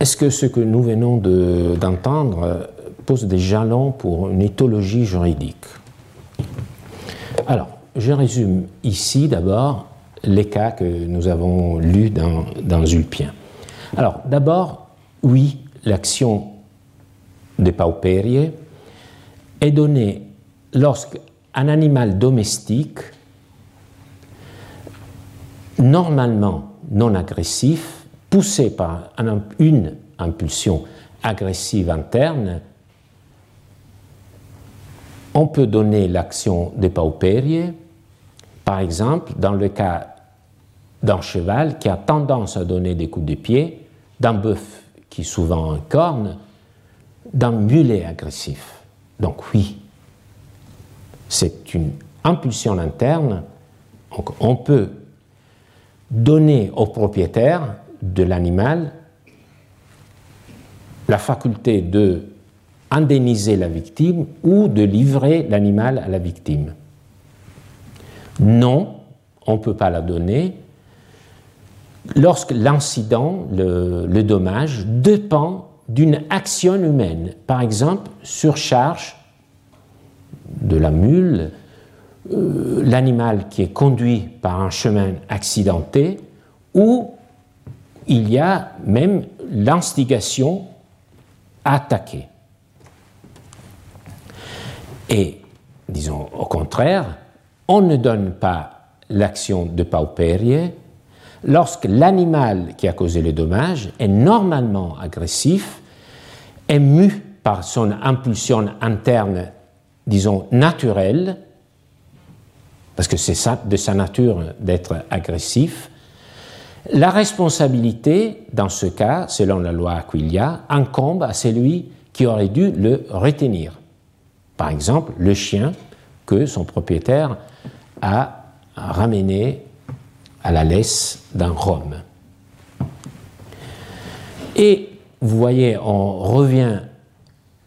Est-ce que ce que nous venons d'entendre pose des jalons pour une éthologie juridique? Alors, je résume ici d'abord les cas que nous avons lus dans, dans. Alors, d'abord, oui, l'action de pauperie est donnée lorsqu'un animal domestique, normalement non agressif, poussé par une impulsion agressive interne, on peut donner l'action de pauperie, par exemple, dans le cas d'un cheval qui a tendance à donner des coups de pied, d'un bœuf qui souvent un corne, d'un mulet agressif. Donc oui, c'est une impulsion interne. Donc on peut donner au propriétaire de l'animal la faculté de indemniser la victime ou de livrer l'animal à la victime. Non, on ne peut pas la donner lorsque l'incident, le, le, dommage, dépend d'une action humaine. Par exemple, surcharge de la mule, euh, l'animal qui est conduit par un chemin accidenté, ou il y a même l'instigation à attaquer. Et, disons au contraire, on ne donne pas l'action de paupérie lorsque l'animal qui a causé le dommage est normalement agressif, est mu par son impulsion interne, disons, naturelle, parce que c'est de sa nature d'être agressif, la responsabilité, dans ce cas, selon la loi Aquilia, incombe à celui qui aurait dû le retenir. Par exemple, le chien que son propriétaire a ramené à la laisse d'un rhum. Et vous voyez, on revient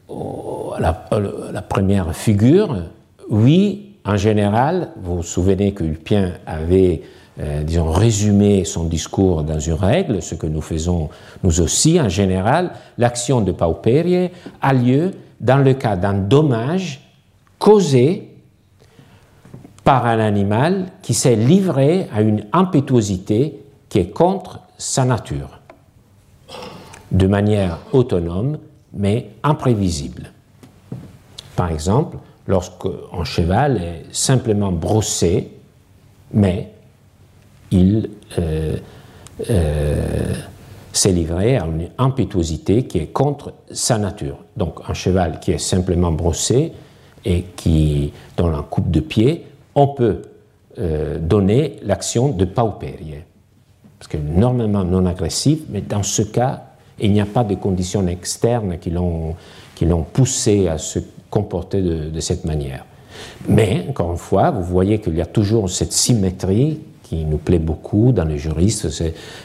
à la, première figure. Oui, en général, vous vous souvenez que Lupien avait, euh, résumé son discours dans une règle, ce que nous faisons nous aussi. En général, l'action de Pauperie a lieu dans le cas d'un dommage causé par un animal qui s'est livré à une impétuosité qui est contre sa nature, de manière autonome mais imprévisible. Par exemple, lorsque un cheval est simplement brossé, mais il euh, euh, s'est livré à une impétuosité qui est contre sa nature. Donc un cheval qui est simplement brossé et qui, dans un coupe de pied, on peut euh, donner l'action de paupérie. Parce que normalement non agressif, mais dans ce cas, il n'y a pas de conditions externes qui l'ont, poussé à se comporter de, cette manière. Mais, encore une fois, vous voyez qu'il y a toujours cette symétrie qui nous plaît beaucoup dans les juristes,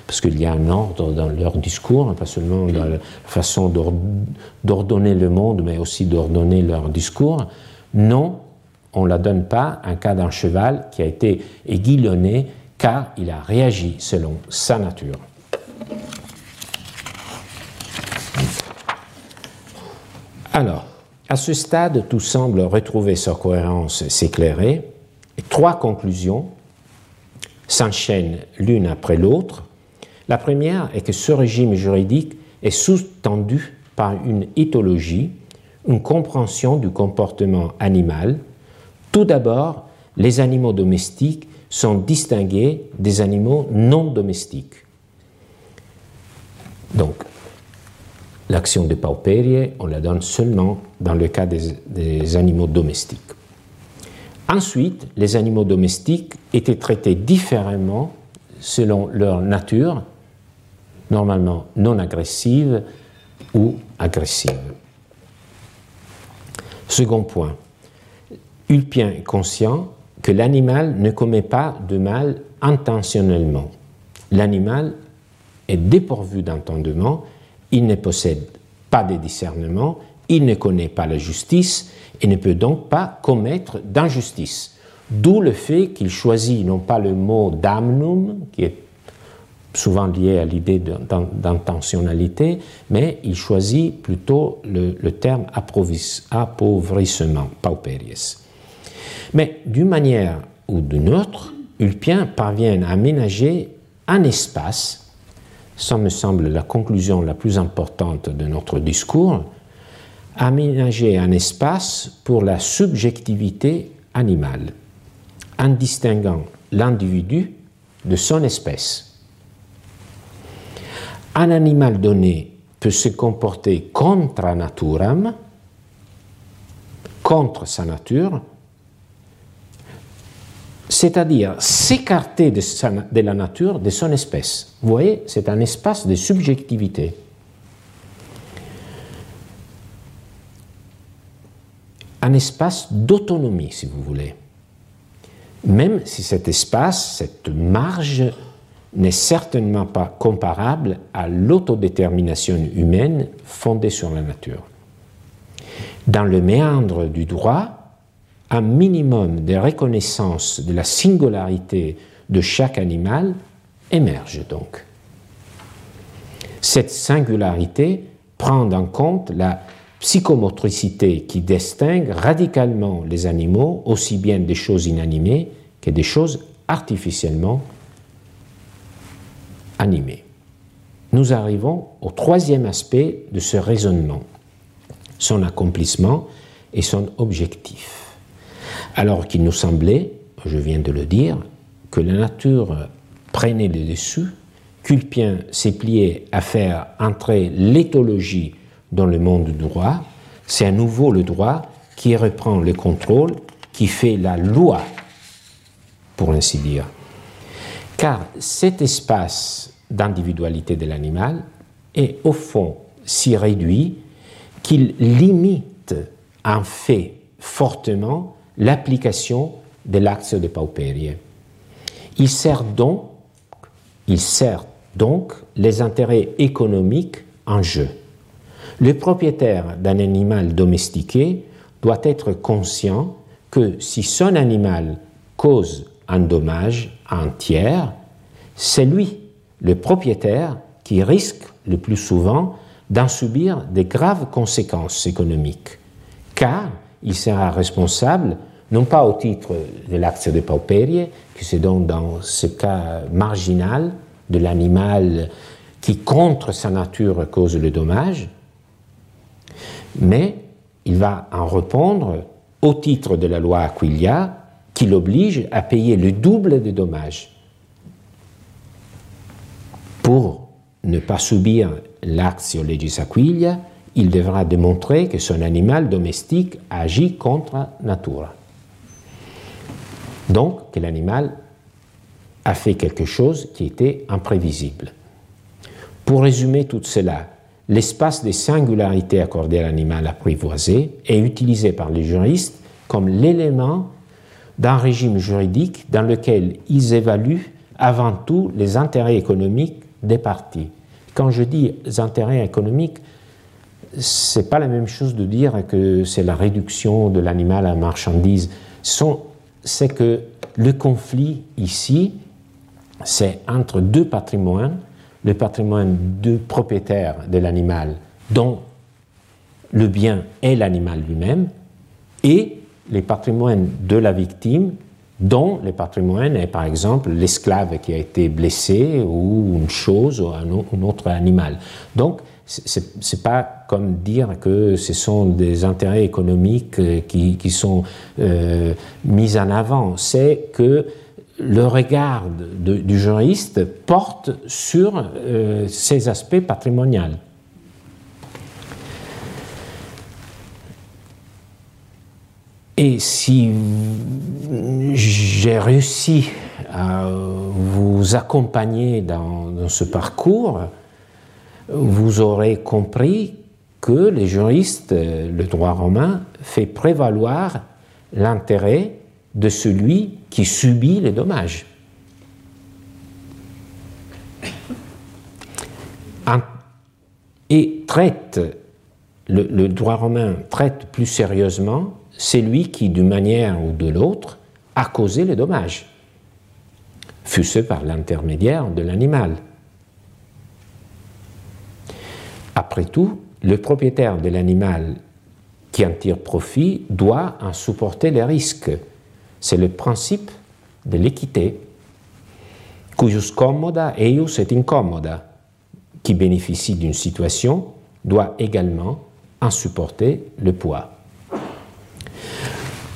parce qu'il y a un ordre dans leur discours, pas seulement dans la façon d'ordonner le monde, mais aussi d'ordonner leur discours. Non, on ne la donne pas en cas d'un cheval qui a été aiguillonné car il a réagi selon sa nature. Alors, À ce stade, tout semble retrouver sa cohérence, s'éclairer, trois conclusions s'enchaînent l'une après l'autre. La première est que ce régime juridique est sous-tendu par une éthologie, une compréhension du comportement animal. Tout d'abord, les animaux domestiques sont distingués des animaux non domestiques. Donc, l'action de Pauperie, on la donne seulement dans le cas des, des, animaux domestiques. Ensuite, les animaux domestiques étaient traités différemment selon leur nature, normalement non agressive ou agressive. Second point, Ulpien est conscient que l'animal ne commet pas de mal intentionnellement. L'animal est dépourvu d'entendement, il ne possède pas de discernement, il ne connaît pas la justice et ne peut donc pas commettre d'injustice. D'où le fait qu'il choisit non pas le mot damnum, qui est souvent lié à l'idée d'intentionnalité, mais il choisit plutôt le, terme appauvrissement, pauperies. Mais d'une manière ou d'une autre, Ulpien parvient à aménager un espace, ça me semble la conclusion la plus importante de notre discours, aménager un espace pour la subjectivité animale, en distinguant l'individu de son espèce. Un animal donné peut se comporter contre naturam, contre sa nature, c'est-à-dire s'écarter de, la nature, de son espèce. Vous voyez, c'est un espace de subjectivité. Un espace d'autonomie, si vous voulez. Même si cet espace, cette marge, n'est certainement pas comparable à l'autodétermination humaine fondée sur la nature. Dans le méandre du droit, un minimum de reconnaissance de la singularité de chaque animal émerge donc. Cette singularité prend en compte la psychomotricité qui distingue radicalement les animaux, aussi bien des choses inanimées que des choses artificiellement animées. Nous arrivons au troisième aspect de ce raisonnement, son accomplissement et son objectif alors qu'il nous semblait, je viens de le dire, que la nature prenait le dessus, Culpien s'est plié à faire entrer l'éthologie dans le monde du droit, c'est à nouveau le droit qui reprend le contrôle, qui fait la loi, pour ainsi dire. Car cet espace d'individualité de l'animal est au fond si réduit qu'il limite en fait fortement l'application de l'axe de Pauperie. Il sert donc, il sert donc les intérêts économiques en jeu. Le propriétaire d'un animal domestiqué doit être conscient que si son animal cause un dommage à un tiers, c'est lui, le propriétaire, qui risque le plus souvent d'en subir des graves conséquences économiques, car il sera responsable non pas au titre de l'acte de Pauperie, qui c'est donc dans ce cas marginal de l'animal qui, contre sa nature, cause le dommage, mais il va en répondre au titre de la loi Aquilia qui l'oblige à payer le double des dommages. Pour ne pas subir l'actio legis Aquilia, il devra démontrer que son animal domestique agit contre nature. Donc, que l'animal a fait quelque chose qui était imprévisible. Pour résumer tout cela, l'espace des singularités accordé à l'animal apprivoisé est utilisé par les juristes comme l'élément d'un régime juridique dans lequel ils évaluent avant tout les intérêts économiques des parties. Quand je dis intérêts économiques, c'est pas la même chose de dire que c'est la réduction de l'animal à marchandise. C'est que le conflit ici, c'est entre deux patrimoines, le patrimoine du propriétaire de l'animal, dont le bien est l'animal lui-même, et les patrimoines de la victime, dont le patrimoine est par exemple l'esclave qui a été blessé ou une chose ou un, autre animal. Ce n'est pas comme dire que ce sont des intérêts économiques euh, qui, qui sont euh, mis en avant, c'est que le regard du juriste porte sur euh, ces aspects patrimoniaux. Et si j'ai réussi à vous accompagner dans, ce parcours, vous aurez compris que les juristes, le droit romain, fait prévaloir l'intérêt de celui qui subit les dommages. Et traite, le droit romain traite plus sérieusement c'est lui qui, d'une manière ou de l'autre, a causé le dommage, fût-ce par l'intermédiaire de l'animal. Après tout, le propriétaire de l'animal qui en tire profit doit en supporter les risques. C'est le principe de l'équité. Cujus commoda eius et incommoda, qui bénéficie d'une situation, doit également en supporter le poids.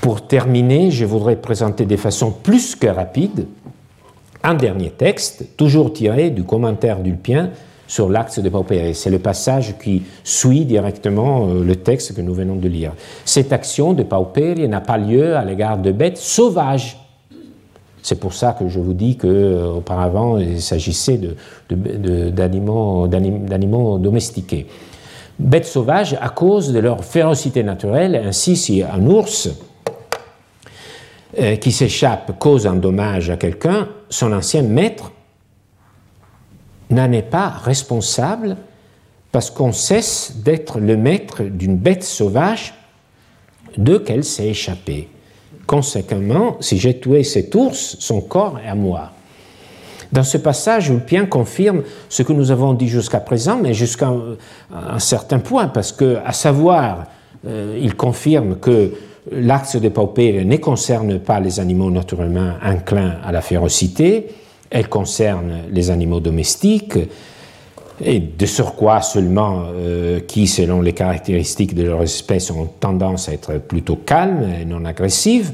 Pour terminer, je voudrais présenter de façon plus que rapide un dernier texte, toujours tiré du commentaire d'Ulpien sur l'axe de Paupéry. C'est le passage qui suit directement euh, le texte que nous venons de lire. Cette action de Paupéry n'a pas lieu à l'égard de bêtes sauvages. C'est pour ça que je vous dis qu'auparavant, euh, il s'agissait d'animaux domestiqués. Bêtes sauvages à cause de leur férocité naturelle. Ainsi, si un ours euh, qui s'échappe cause un dommage à quelqu'un, son ancien maître n'en est pas responsable parce qu'on cesse d'être le maître d'une bête sauvage de qu'elle s'est échappée. Conséquemment, si j'ai tué cet ours, son corps est à moi. Dans ce passage, Ulpien confirme ce que nous avons dit jusqu'à présent, mais jusqu'à un, certain point, parce que, à savoir, euh, il confirme que L'acte de paupéries ne concerne pas les animaux naturellement inclins à la férocité, elle concerne les animaux domestiques, et de surcroît seulement euh, qui, selon les caractéristiques de leur espèce, ont tendance à être plutôt calmes et non agressives.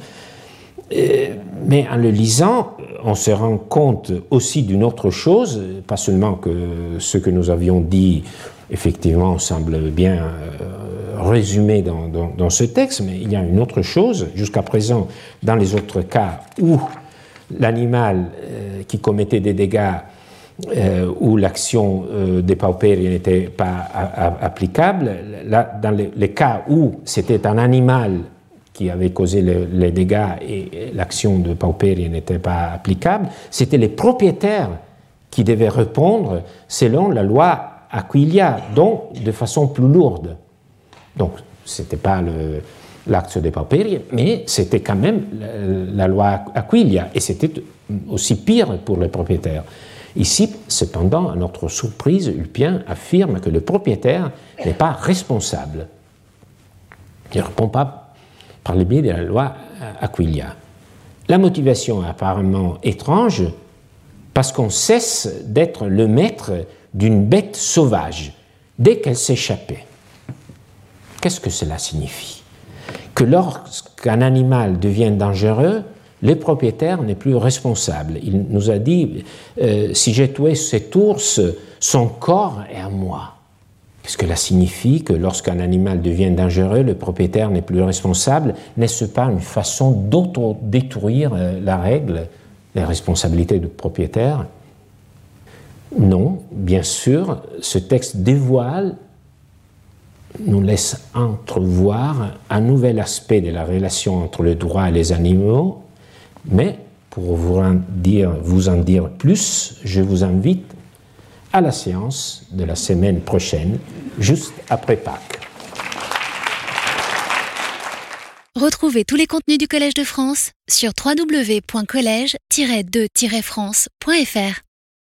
Euh, mais en le lisant, on se rend compte aussi d'une autre chose, pas seulement que ce que nous avions dit effectivement semble bien euh, résumé dans, ce texte, mais il y a une autre chose. Jusqu'à présent, dans les autres cas où l'animal euh, qui commettait des dégâts euh, où l'action des paupéries n'était pas applicable, là, dans les, cas où c'était un animal qui avait causé les dégâts et l'action de paupéries n'était pas applicable, c'était les propriétaires qui devaient répondre selon la loi Aquilia, donc de façon plus lourde. Donc, ce n'était pas l'acte des paupéries, mais c'était quand même la, loi Aquilia, et c'était aussi pire pour les propriétaires. Ici, cependant, à notre surprise, Ulpien affirme que le propriétaire n'est pas responsable. Il ne répond pas par le biais de la loi Aquilia. La motivation est apparemment étrange parce qu'on cesse d'être le maître d'une bête sauvage dès qu'elle s'échappait. Qu'est-ce que cela signifie? Que lorsqu'un animal devient dangereux, le propriétaire n'est plus responsable. Il nous a dit, euh, si j'ai tué cet ours, son corps est à moi. Qu'est-ce que cela signifie que lorsqu'un animal devient dangereux, le propriétaire n'est plus responsable? N'est-ce pas une façon d'auto-détruire euh, la règle, les responsabilités du propriétaire? Non, bien sûr, ce texte dévoile, nous laisse entrevoir un nouvel aspect de la relation entre le droit et les animaux, mais pour vous en dire, plus, je vous invite à la séance de la semaine prochaine, juste après Pâques. Retrouvez tous les contenus du Collège de France sur www.colège-2-france.fr.